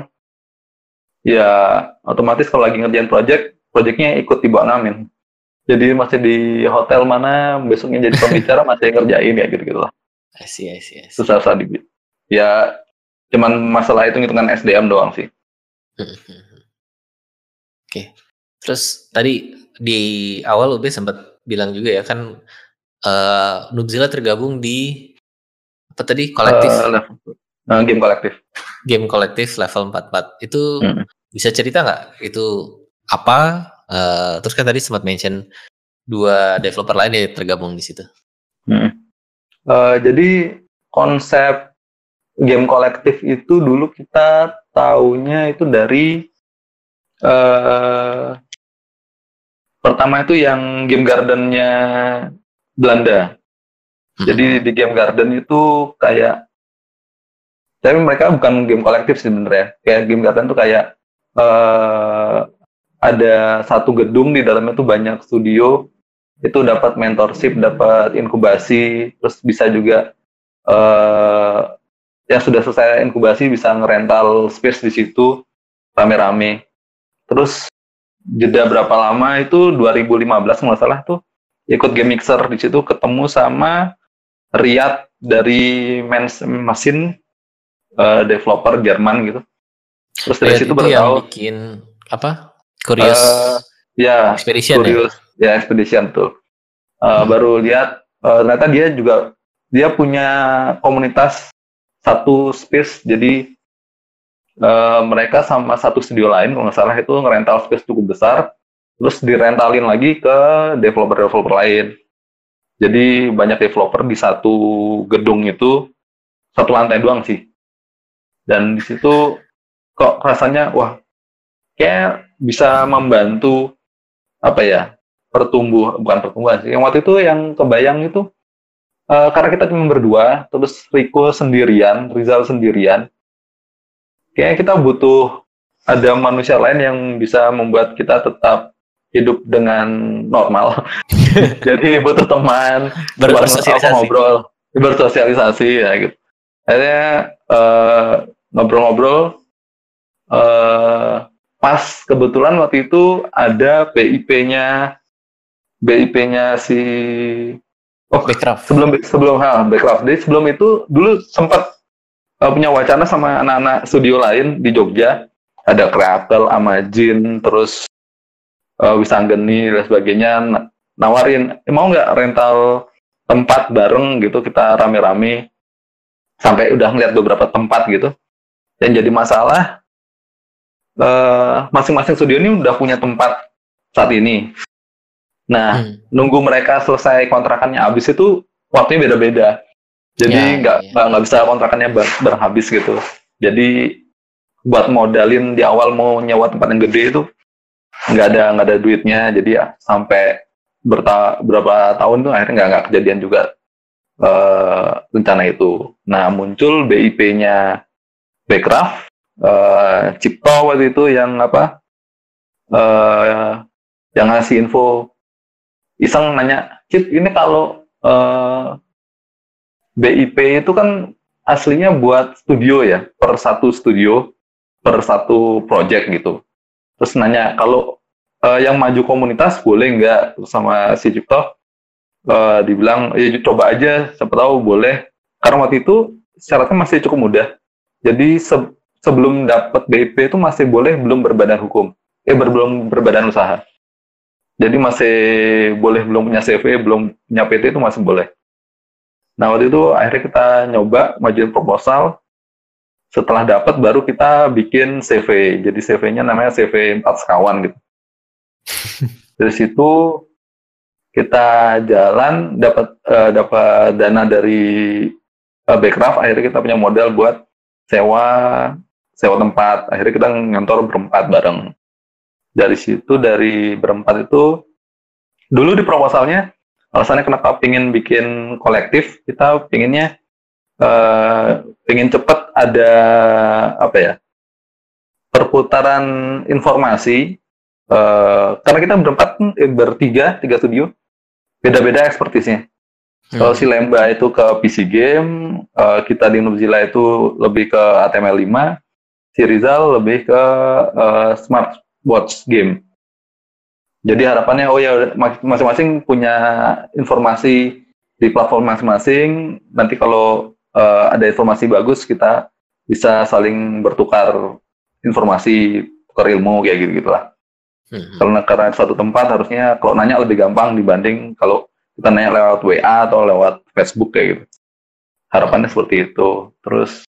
ya otomatis kalau lagi ngerjain project projectnya ikut dibawa ngamen. Jadi masih di hotel mana besoknya jadi pembicara masih ngerjain ya gitu gitu lah. I see, I see, I see. susah susah di ya cuman masalah itu hitungan SDM doang sih. Oke. Terus tadi di awal Ube sempat bilang juga ya kan eh Nubzilla tergabung di apa tadi kolektif? Eh, game kolektif. Game kolektif level 44 itu Hmm. bisa cerita nggak? Itu apa? Eh, terus kan tadi sempat mention dua developer lain yang tergabung di situ. Hmm. Eh, jadi konsep game kolektif itu dulu kita taunya itu dari eh pertama itu yang game gardennya Belanda. Hmm. Jadi di game garden itu kayak tapi mereka bukan game kolektif sih sebenarnya. Kayak game garden tuh kayak eh ada satu gedung di dalamnya tuh banyak studio itu dapat mentorship, dapat inkubasi, terus bisa juga eh yang sudah selesai inkubasi bisa ngerental space di situ rame-rame. Terus jeda berapa lama itu 2015 nggak salah tuh ikut game mixer di situ ketemu sama Riyad dari Mens Machine eh, developer Jerman gitu. Terus dari Riyad situ itu baru tahu bikin apa Curious Eh, ya Expedition ya Curious ya Expedition tuh. Eh, Hmm. Baru lihat eh, ternyata dia juga dia punya komunitas satu space jadi eh, mereka sama satu studio lain kalau nggak salah itu ngerental space cukup besar terus direntalin lagi ke developer-developer lain. Jadi banyak developer di satu gedung itu satu lantai doang sih. Dan di situ kok rasanya wah kayak bisa membantu apa ya pertumbuh bukan pertumbuhan sih. Yang waktu itu yang kebayang itu eh, karena kita cuma berdua, terus Riko sendirian, Rizal sendirian. Kayaknya kita butuh ada manusia lain yang bisa membuat kita tetap hidup dengan normal. Jadi butuh teman, bersosialisasi ngobrol, bersosialisasi ya gitu. Akhirnya eh, ngobrol-ngobrol eh pas kebetulan waktu itu ada BIP-nya BIP-nya si oh Backcraft sebelum sebelum ha, Backcraft Day sebelum itu dulu sempat eh, punya wacana sama anak-anak studio lain di Jogja. Ada Kreatel, Amajin, terus eh, Wisanggeni dan sebagainya. Na- nawarin "Eh, mau nggak rental tempat bareng gitu kita rame-rame. Sampai udah ngeliat beberapa tempat gitu. Yang jadi masalah masing-masing studio ini udah punya tempat saat ini nah Hmm. nunggu mereka selesai kontrakannya habis itu waktunya beda-beda. Jadi Ya, nggak ya. nggak nggak bisa kontrakannya ber- berhabis gitu. Jadi buat modalin di awal mau nyewa tempat yang gede itu nggak ada nggak ada duitnya. Jadi ya sampai berta berapa tahun tuh akhirnya nggak nggak kejadian juga eh, rencana itu. Nah muncul BIP-nya Backcraft, eh, Cipto waktu itu yang apa eh, yang ngasih info iseng nanya, Cip ini kalau eh, BIP itu kan aslinya buat studio ya, per satu studio, per satu project gitu. Terus nanya, kalau eh, yang maju komunitas boleh nggak? Sama si Cipto, eh, dibilang, ya coba aja, siapa tahu boleh. Karena waktu itu syaratnya masih cukup mudah. Jadi se- sebelum dapat BIP itu masih boleh belum berbadan hukum, eh belum berbadan usaha. Jadi masih boleh belum punya CV, belum punya PT itu masih boleh. Nah waktu itu akhirnya kita nyoba majuin proposal. Setelah dapat baru kita bikin CV. Jadi CV-nya namanya CV 4 sekawan gitu. Dari situ kita jalan dapat eh, dapat dana dari eh, Backcraft. Akhirnya kita punya modal buat sewa sewa tempat. Akhirnya kita ngantor berempat bareng dari situ dari berempat itu dulu di proposalnya alasannya kenapa pingin bikin kolektif kita pinginnya uh, ingin cepat ada apa ya perputaran informasi uh, karena kita berempat eh, bertiga tiga studio beda-beda ekspertisnya hmm. kalau si Lemba itu ke PC game uh, kita di Nubzilla itu lebih ke HTML5 si Rizal lebih ke uh, smart watch game. Jadi harapannya oh ya masing-masing punya informasi di platform masing-masing. Nanti kalau uh, ada informasi bagus kita bisa saling bertukar informasi tukar ilmu kayak gitu gitulah hmm. karena karena suatu tempat harusnya kalau nanya lebih gampang dibanding kalau kita nanya lewat WA atau lewat Facebook kayak gitu. Harapannya seperti itu. Terus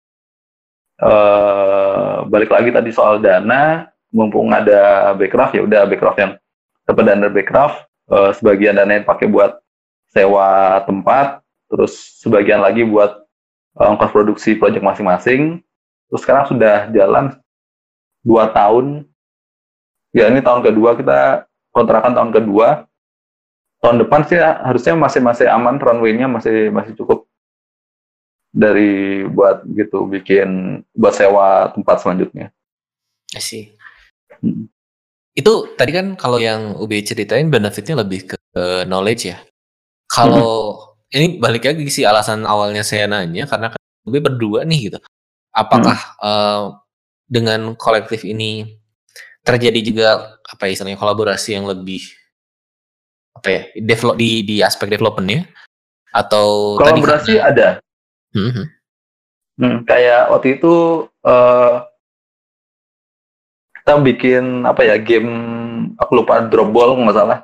uh, balik lagi tadi soal dana mumpung ada backcraft ya udah backcraft yang dapat dana backcraft uh, sebagian dana yang pakai buat sewa tempat terus sebagian lagi buat uh, ongkos produksi proyek masing-masing terus sekarang sudah jalan dua tahun ya ini tahun kedua kita kontrakan tahun kedua tahun depan sih harusnya masih masih aman runway-nya masih masih cukup dari buat gitu bikin buat sewa tempat selanjutnya. sih. Hmm. Itu tadi kan kalau yang UB ceritain benefitnya lebih ke, knowledge ya. Kalau hmm. ini balik lagi sih alasan awalnya saya nanya karena kan UB berdua nih gitu. Apakah hmm. uh, dengan kolektif ini terjadi juga apa ya istilahnya kolaborasi yang lebih apa ya develop di di aspek developmentnya atau kolaborasi tadi ada hmm. Hmm, kayak waktu itu uh, kita bikin apa ya game aku lupa drop ball nggak salah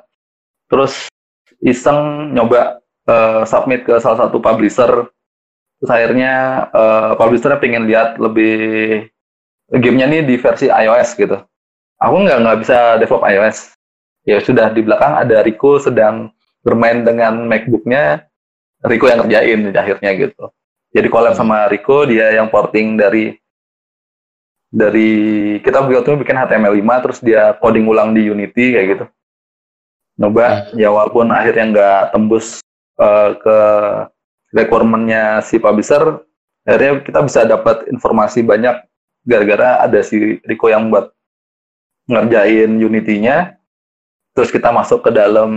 terus iseng nyoba uh, submit ke salah satu publisher terus akhirnya uh, publishernya pengen lihat lebih gamenya ini di versi iOS gitu. Aku nggak nggak bisa develop iOS. Ya sudah di belakang ada Rico sedang bermain dengan MacBooknya, Rico yang ngerjain akhirnya gitu. Jadi collab sama Rico, dia yang porting dari dari kita waktu bikin HTML5 terus dia coding ulang di Unity kayak gitu. Nyoba, hmm. ya walaupun akhirnya nggak tembus uh, ke requirementnya si publisher, akhirnya kita bisa dapat informasi banyak gara-gara ada si Rico yang buat ngerjain Unity-nya, terus kita masuk ke dalam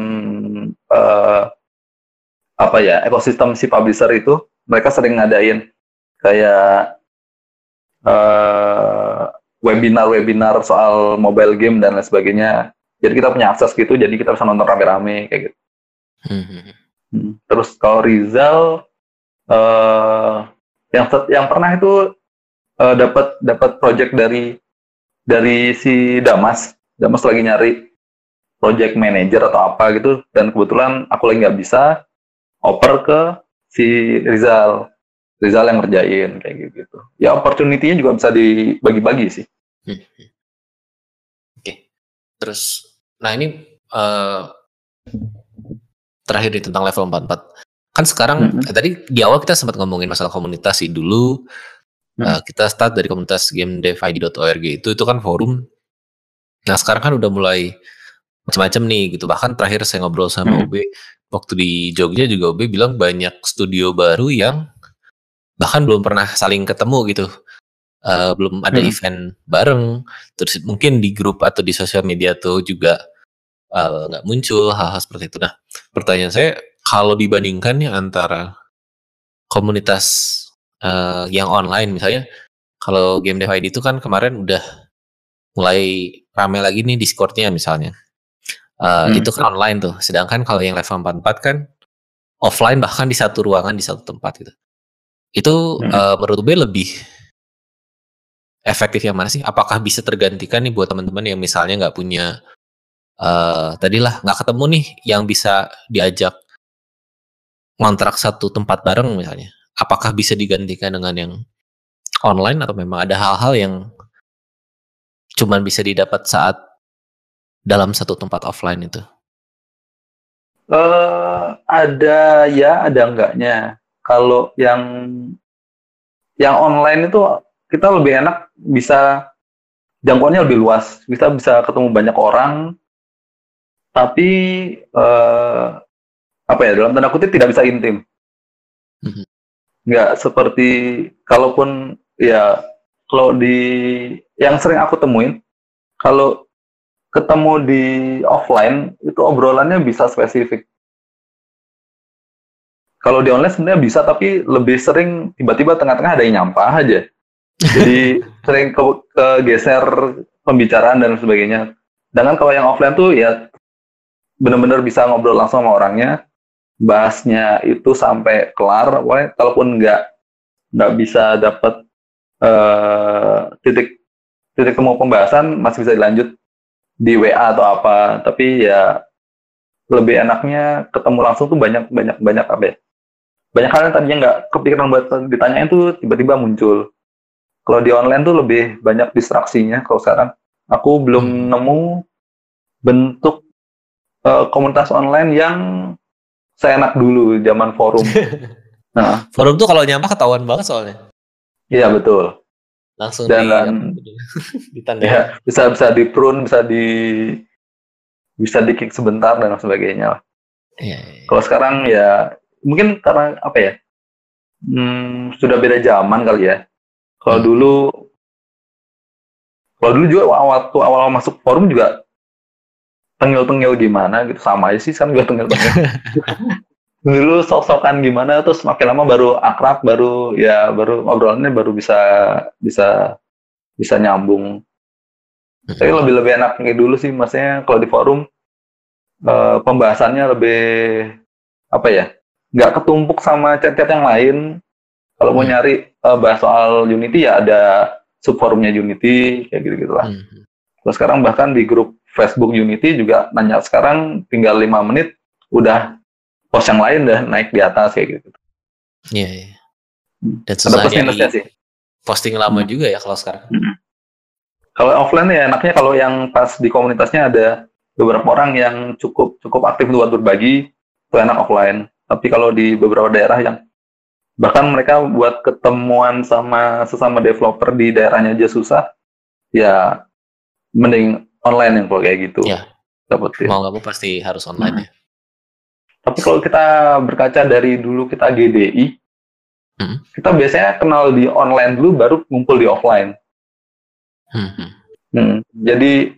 uh, apa ya ekosistem si publisher itu, mereka sering ngadain kayak uh, webinar-webinar soal mobile game dan lain sebagainya. Jadi kita punya akses gitu, jadi kita bisa nonton rame-rame kayak gitu. Hmm. hmm. Terus kalau Rizal, uh, yang yang pernah itu uh, dapat dapat project dari dari si Damas. Damas lagi nyari project manager atau apa gitu dan kebetulan aku lagi nggak bisa oper ke si Rizal. Rizal yang ngerjain kayak gitu. Ya opportunity-nya juga bisa dibagi-bagi sih. Hmm. Oke. Okay. Terus nah ini uh, terakhir di tentang level 44. Kan sekarang mm -hmm. eh, tadi di awal kita sempat ngomongin masalah komunitas sih dulu Hmm. Uh, kita start dari komunitas gamedevid.org itu itu kan forum. Nah sekarang kan udah mulai macam-macam nih gitu. Bahkan terakhir saya ngobrol sama hmm. UB waktu di Jogja juga UB bilang banyak studio baru yang bahkan belum pernah saling ketemu gitu. Uh, belum ada hmm. event bareng. Terus mungkin di grup atau di sosial media tuh juga eh, nggak uh, muncul hal-hal seperti itu. Nah pertanyaan saya kalau dibandingkan nih antara komunitas uh, yang online misalnya kalau game dev ID itu kan kemarin udah mulai rame lagi nih Discordnya misalnya uh, hmm. itu kan online tuh sedangkan kalau yang level 44 kan offline bahkan di satu ruangan di satu tempat gitu itu hmm. uh, menurut gue lebih efektif yang mana sih apakah bisa tergantikan nih buat teman-teman yang misalnya nggak punya uh, tadilah nggak ketemu nih yang bisa diajak ngontrak satu tempat bareng misalnya apakah bisa digantikan dengan yang online atau memang ada hal-hal yang cuman bisa didapat saat dalam satu tempat offline itu? Uh, ada ya, ada enggaknya. Kalau yang yang online itu kita lebih enak bisa jangkauannya lebih luas, kita bisa ketemu banyak orang, tapi uh, apa ya dalam tanda kutip tidak bisa intim. -hmm nggak seperti kalaupun ya kalau di yang sering aku temuin kalau ketemu di offline itu obrolannya bisa spesifik kalau di online sebenarnya bisa tapi lebih sering tiba-tiba tengah-tengah ada yang nyampah aja. Jadi sering ke, ke geser pembicaraan dan sebagainya. Dengan kalau yang offline tuh ya benar-benar bisa ngobrol langsung sama orangnya. Bahasnya itu sampai kelar, pokoknya kalaupun nggak nggak bisa dapat uh, titik titik temu pembahasan masih bisa dilanjut di WA atau apa, tapi ya lebih enaknya ketemu langsung tuh banyak banyak banyak apa ya? Banyak hal yang tadinya nggak kepikiran buat ditanyain tuh tiba-tiba muncul. Kalau di online tuh lebih banyak distraksinya. Kalau sekarang aku belum hmm. nemu bentuk uh, komunitas online yang saya enak dulu zaman forum. nah, forum tuh kalau nyampah ketahuan banget soalnya. Iya betul. Langsung dan di, ditanda. Ya, bisa bisa di prune, bisa di bisa di kick sebentar dan sebagainya. Iya, iya. Kalau sekarang ya mungkin karena apa ya? Hmm, sudah beda zaman kali ya. Kalau hmm. dulu kalau dulu juga waktu awal masuk forum juga tengil-tengil gimana gitu sama aja sih kan gue tengil-tengil dulu sok-sokan gimana terus makin lama baru akrab baru ya baru obrolannya baru bisa bisa bisa nyambung tapi hmm. lebih lebih enak kayak dulu sih maksudnya kalau di forum uh, pembahasannya lebih apa ya nggak ketumpuk sama chat-chat yang lain kalau mau hmm. nyari uh, bahas soal Unity ya ada subforumnya Unity kayak gitu gitulah hmm. terus sekarang bahkan di grup Facebook Unity juga nanya sekarang tinggal lima menit udah post yang lain dah naik di atas kayak gitu. Iya. Yeah, yeah. Dan susah Ada sih. Posting lama hmm. juga ya kalau sekarang. Hmm. Kalau offline ya enaknya kalau yang pas di komunitasnya ada beberapa orang yang cukup cukup aktif buat berbagi itu enak offline. Tapi kalau di beberapa daerah yang bahkan mereka buat ketemuan sama sesama developer di daerahnya aja susah, ya mending online yang kalau kayak gitu. Ya. Dapetin. Mau nggak mau pasti harus online hmm. ya. Tapi kalau kita berkaca dari dulu kita GDI, hmm. kita biasanya kenal di online dulu baru ngumpul di offline. Hmm. Hmm. Jadi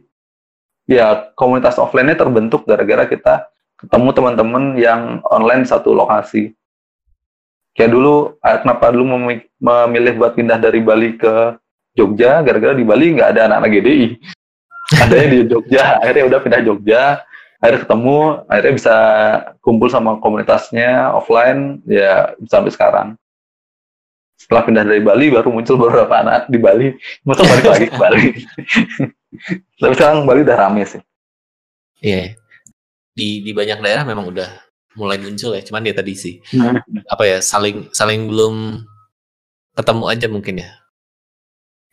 ya komunitas offline-nya terbentuk gara-gara kita ketemu teman-teman yang online satu lokasi. Kayak dulu, ah, kenapa dulu memilih buat pindah dari Bali ke Jogja, gara-gara di Bali nggak ada anak-anak GDI adanya di Jogja. Akhirnya udah pindah Jogja. Akhirnya ketemu akhirnya bisa kumpul sama komunitasnya offline ya sampai sekarang. Setelah pindah dari Bali baru muncul beberapa anak di Bali. Masa balik lagi ke Bali? Tapi sekarang Bali udah rame sih. Iya. yeah. Di di banyak daerah memang udah mulai muncul ya cuman dia tadi sih hmm. apa ya saling saling belum ketemu aja mungkin ya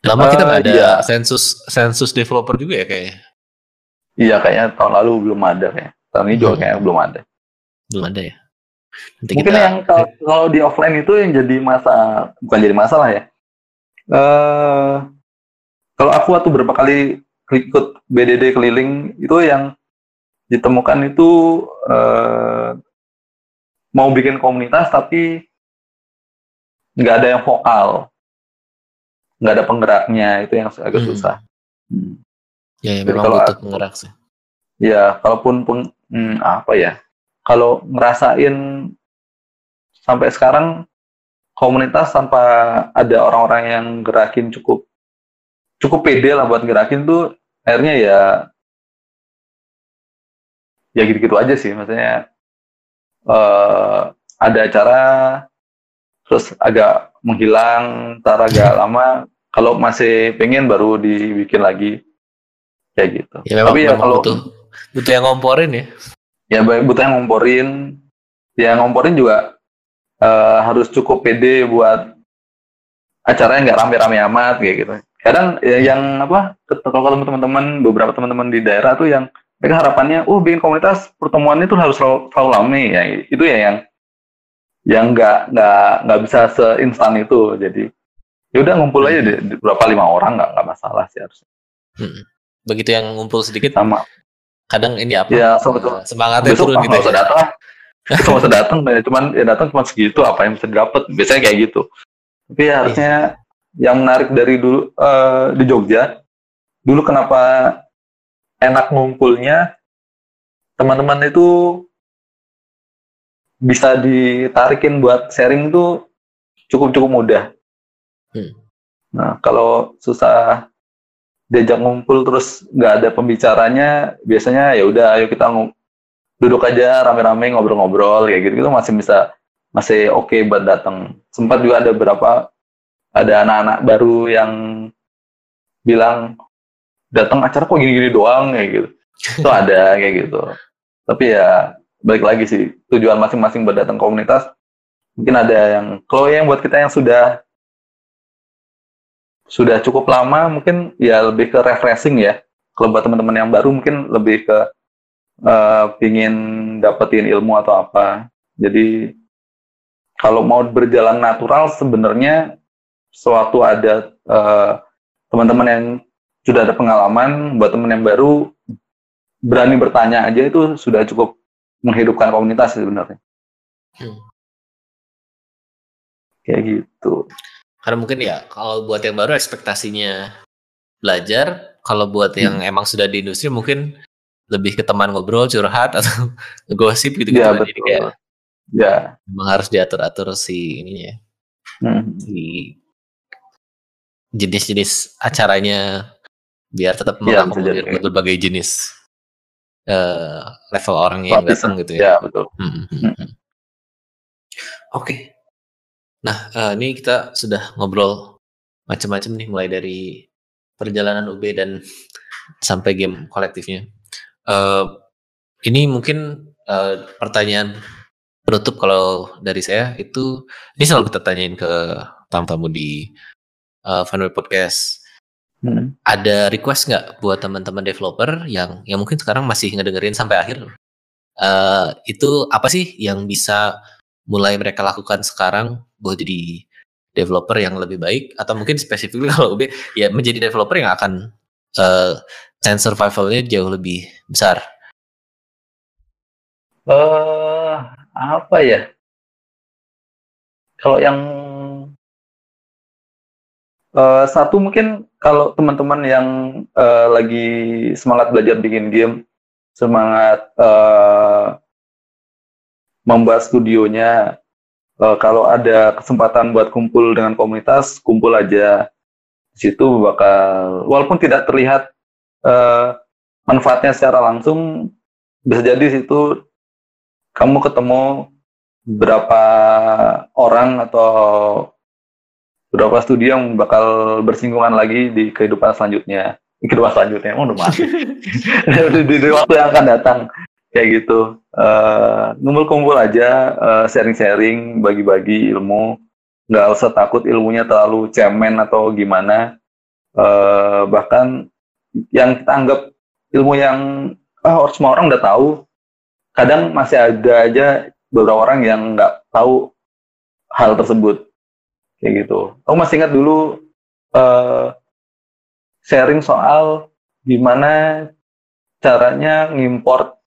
Lama kita nggak ada iya. sensus sensus developer juga ya kayaknya. Iya kayaknya tahun lalu belum ada kayak. Tahun ini juga hmm. kayaknya belum ada. Belum ada ya. Nanti Mungkin kita... yang kalau, kalau di offline itu yang jadi masalah bukan jadi masalah ya. Uh, kalau aku waktu berapa kali ikut BDD keliling itu yang ditemukan itu uh, mau bikin komunitas tapi nggak ada yang vokal nggak ada penggeraknya itu yang agak hmm. susah. Hmm. Ya, ya memang kalau butuh penggerak sih. Ya, kalaupun peng, hmm, apa ya, kalau ngerasain sampai sekarang komunitas tanpa ada orang-orang yang gerakin cukup cukup pede lah buat gerakin tuh akhirnya ya ya gitu-gitu aja sih maksudnya uh, ada acara terus agak menghilang tar agak lama kalau masih pengen baru dibikin lagi kayak gitu. Ya, memang, Tapi ya kalau butuh, butuh yang ngomporin ya. Ya butuh yang ngomporin. Ya ngomporin juga uh, harus cukup pede buat acaranya nggak rame-rame amat kayak gitu. Kadang ya, yang apa kalau teman-teman beberapa teman-teman di daerah tuh yang mereka harapannya, oh bikin komunitas pertemuannya tuh harus selalu, selalu rame ya. Itu ya yang yang nggak nggak nggak bisa seinstan itu. Jadi ya udah ngumpul aja di, di berapa lima orang nggak nggak masalah sih harusnya. Hmm. begitu yang ngumpul sedikit sama. kadang ini apa? Ya, uh, semangatnya turun gitu ya. datang Itu masa datang ya. Cuman ya datang cuma segitu apa yang bisa didapat biasanya kayak gitu. Tapi ya harusnya yang menarik dari dulu uh, di Jogja dulu kenapa enak ngumpulnya teman-teman itu bisa ditarikin buat sharing tuh cukup-cukup mudah. Hmm. Nah, kalau susah diajak ngumpul terus nggak ada pembicaranya, biasanya ya udah ayo kita duduk aja rame-rame ngobrol-ngobrol kayak gitu, gitu masih bisa masih oke okay buat datang. Sempat juga ada beberapa ada anak-anak baru yang bilang datang acara kok gini-gini doang kayak gitu. Itu ada kayak gitu. Tapi ya balik lagi sih tujuan masing-masing buat datang komunitas mungkin ada yang kalau yang buat kita yang sudah sudah cukup lama mungkin ya lebih ke refreshing ya kalau buat teman-teman yang baru mungkin lebih ke uh, pingin dapetin ilmu atau apa jadi kalau mau berjalan natural sebenarnya suatu ada uh, teman-teman yang sudah ada pengalaman buat teman yang baru berani bertanya aja itu sudah cukup menghidupkan komunitas sebenarnya. Hmm. Kayak gitu. Karena mungkin ya kalau buat yang baru ekspektasinya belajar, kalau buat yang hmm. emang sudah di industri mungkin lebih ke teman ngobrol, curhat atau gosip gitu gitu. Ya, betul. Jadi kayak ya. Memang harus diatur-atur si ininya. Hmm. Si jenis-jenis acaranya biar tetap ya, mengakomodir berbagai jenis uh, level orang yang datang gitu ya. Ya betul. Hmm. hmm. Oke. Okay. Nah uh, ini kita sudah ngobrol macam-macam nih mulai dari perjalanan UB dan sampai game kolektifnya. Uh, ini mungkin uh, pertanyaan penutup kalau dari saya itu ini selalu kita tanyain ke tamu-tamu di uh, Funway Podcast Hmm. Ada request nggak buat teman-teman developer yang yang mungkin sekarang masih ngedengerin sampai akhir? Uh, itu apa sih yang bisa mulai mereka lakukan sekarang buat jadi developer yang lebih baik atau mungkin spesifik kalau lebih ya menjadi developer yang akan uh, chance survivalnya jauh lebih besar. Uh, apa ya? Kalau yang Uh, satu mungkin kalau teman-teman yang uh, lagi semangat belajar bikin game, semangat uh, membuat studionya, uh, kalau ada kesempatan buat kumpul dengan komunitas, kumpul aja. Di situ bakal, walaupun tidak terlihat uh, manfaatnya secara langsung, bisa jadi situ kamu ketemu berapa orang atau beberapa studi yang bakal bersinggungan lagi di kehidupan selanjutnya. Di kehidupan selanjutnya oh, udah mati. Di, di, waktu yang akan datang. Kayak gitu. Uh, ngumpul-kumpul aja uh, sharing-sharing bagi-bagi ilmu. Nggak usah takut ilmunya terlalu cemen atau gimana. Uh, bahkan yang kita anggap ilmu yang ah oh, semua orang udah tahu kadang masih ada aja beberapa orang yang nggak tahu hal tersebut kayak gitu. Aku masih ingat dulu uh, sharing soal gimana caranya ngimport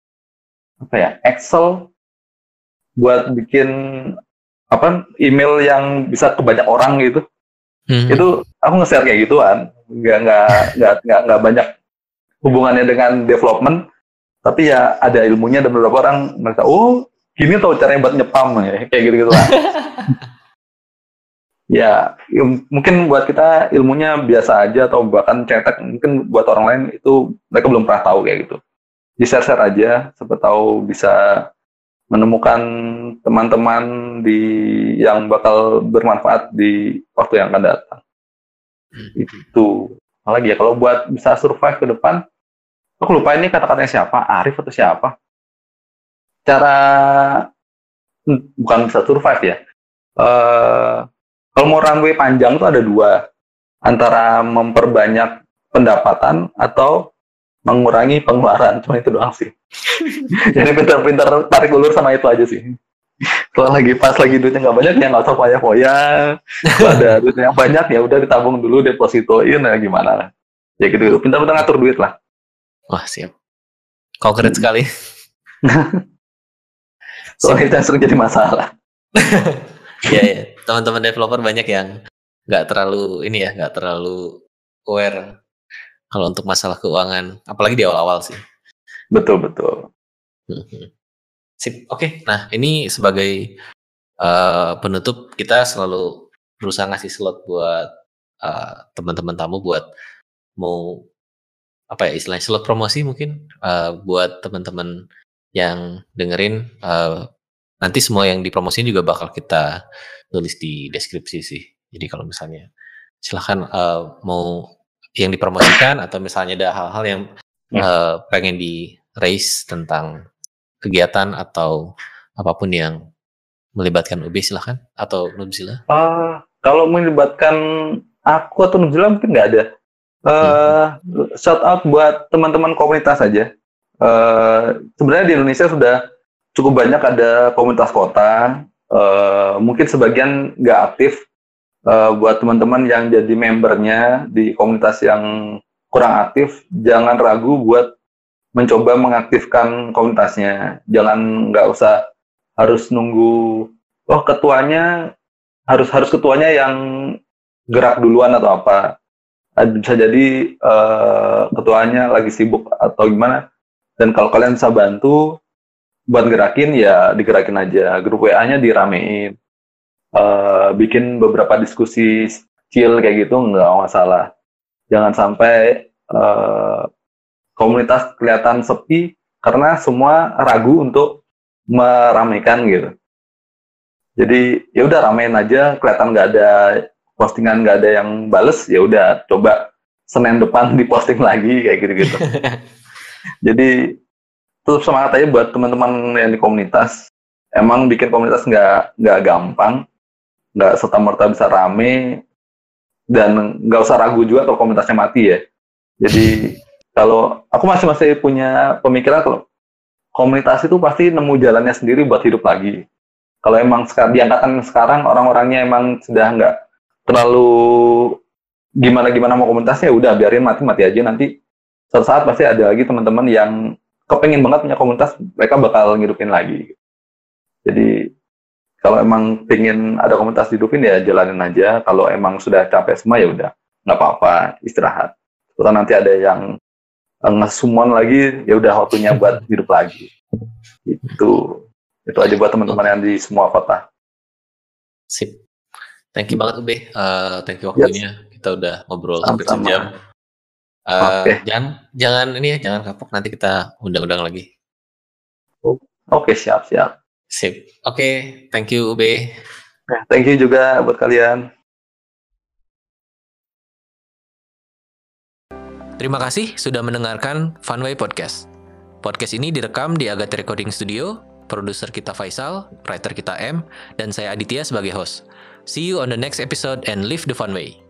apa ya Excel buat bikin apa email yang bisa ke banyak orang gitu. Hmm. Itu aku nge-share kayak gituan, nggak nggak nggak nggak nggak banyak hubungannya dengan development, tapi ya ada ilmunya dan beberapa orang mereka, oh gini tau caranya buat nyepam ya kayak gitu gitu lah. ya mungkin buat kita ilmunya biasa aja atau bahkan cetak mungkin buat orang lain itu mereka belum pernah tahu kayak gitu. Di share share aja siapa tahu bisa menemukan teman-teman di yang bakal bermanfaat di waktu yang akan datang. Hmm. itu. Apalagi ya kalau buat bisa survive ke depan aku lupa ini kata-katanya siapa Arif atau siapa. Cara hmm, bukan bisa survive ya. Uh, kalau mau runway panjang tuh ada dua, antara memperbanyak pendapatan atau mengurangi pengeluaran. Cuma itu doang sih. Jadi pintar-pintar tarik ulur sama itu aja sih. Kalau lagi pas lagi duitnya nggak banyak ya nggak usah foya-foya. Kalau ada duit yang banyak ya udah ditabung dulu depositoin ya gimana. Ya gitu, pintar-pintar ngatur duit lah. Wah siap. Kau keren sekali. Soalnya itu sering jadi masalah. ya, ya. Teman-teman developer banyak yang nggak terlalu ini ya, nggak terlalu aware kalau untuk masalah keuangan, apalagi di awal-awal sih. Betul betul. Mhm. Sip, oke. Nah ini sebagai uh, penutup kita selalu berusaha ngasih slot buat uh, teman-teman tamu buat mau apa ya istilahnya slot promosi mungkin uh, buat teman-teman yang dengerin uh, nanti semua yang dipromosin juga bakal kita tulis di deskripsi sih. Jadi kalau misalnya silahkan uh, mau yang dipromosikan atau misalnya ada hal-hal yang uh, pengen di raise tentang kegiatan atau apa pun yang melibatkan UB silahkan atau Nubzila? Uh, kalau melibatkan aku atau Nubzila mungkin nggak ada. Uh, hmm. Shout out buat teman-teman komunitas aja. Uh, sebenarnya di Indonesia sudah cukup banyak ada komunitas kota. Uh, mungkin sebagian nggak aktif. Uh, buat teman-teman yang jadi membernya di komunitas yang kurang aktif, jangan ragu buat mencoba mengaktifkan komunitasnya. Jangan nggak usah harus nunggu oh ketuanya harus harus ketuanya yang gerak duluan atau apa. Bisa jadi uh, ketuanya lagi sibuk atau gimana. Dan kalau kalian bisa bantu buat gerakin ya digerakin aja. Grup WA-nya diramein. Uh, bikin beberapa diskusi chill kayak gitu nggak masalah. Jangan sampai uh, komunitas kelihatan sepi karena semua ragu untuk meramaikan gitu. Jadi ya udah ramein aja, kelihatan nggak ada postingan nggak ada yang bales, ya udah coba Senin depan diposting lagi kayak gitu-gitu. Jadi tetap semangat aja buat teman-teman yang di komunitas. Emang bikin komunitas nggak nggak gampang, nggak serta merta bisa rame dan nggak usah ragu juga kalau komunitasnya mati ya. Jadi kalau aku masih masih punya pemikiran kalau komunitas itu pasti nemu jalannya sendiri buat hidup lagi. Kalau emang sekarang di angkatan sekarang orang-orangnya emang sudah nggak terlalu gimana gimana mau komunitasnya udah biarin mati mati aja nanti suatu saat pasti ada lagi teman-teman yang kepengen banget punya komunitas mereka bakal ngidupin lagi. Jadi kalau emang pengen ada komunitas hidupin ya jalanin aja. Kalau emang sudah capek semua ya udah nggak apa-apa istirahat. Kalau nanti ada yang ngesumon lagi ya udah waktunya buat hidup lagi itu itu aja buat teman-teman yang di semua kota sip thank you banget Ube uh, thank you waktunya yes. kita udah ngobrol hampir sejam uh, okay. jangan jangan ini ya jangan kapok nanti kita undang-undang lagi oke okay, siap siap sip oke okay, thank you Ube thank you juga buat kalian Terima kasih sudah mendengarkan Funway Podcast. Podcast ini direkam di Agatha Recording Studio, produser kita Faisal, writer kita M, dan saya Aditya sebagai host. See you on the next episode and live the fun way.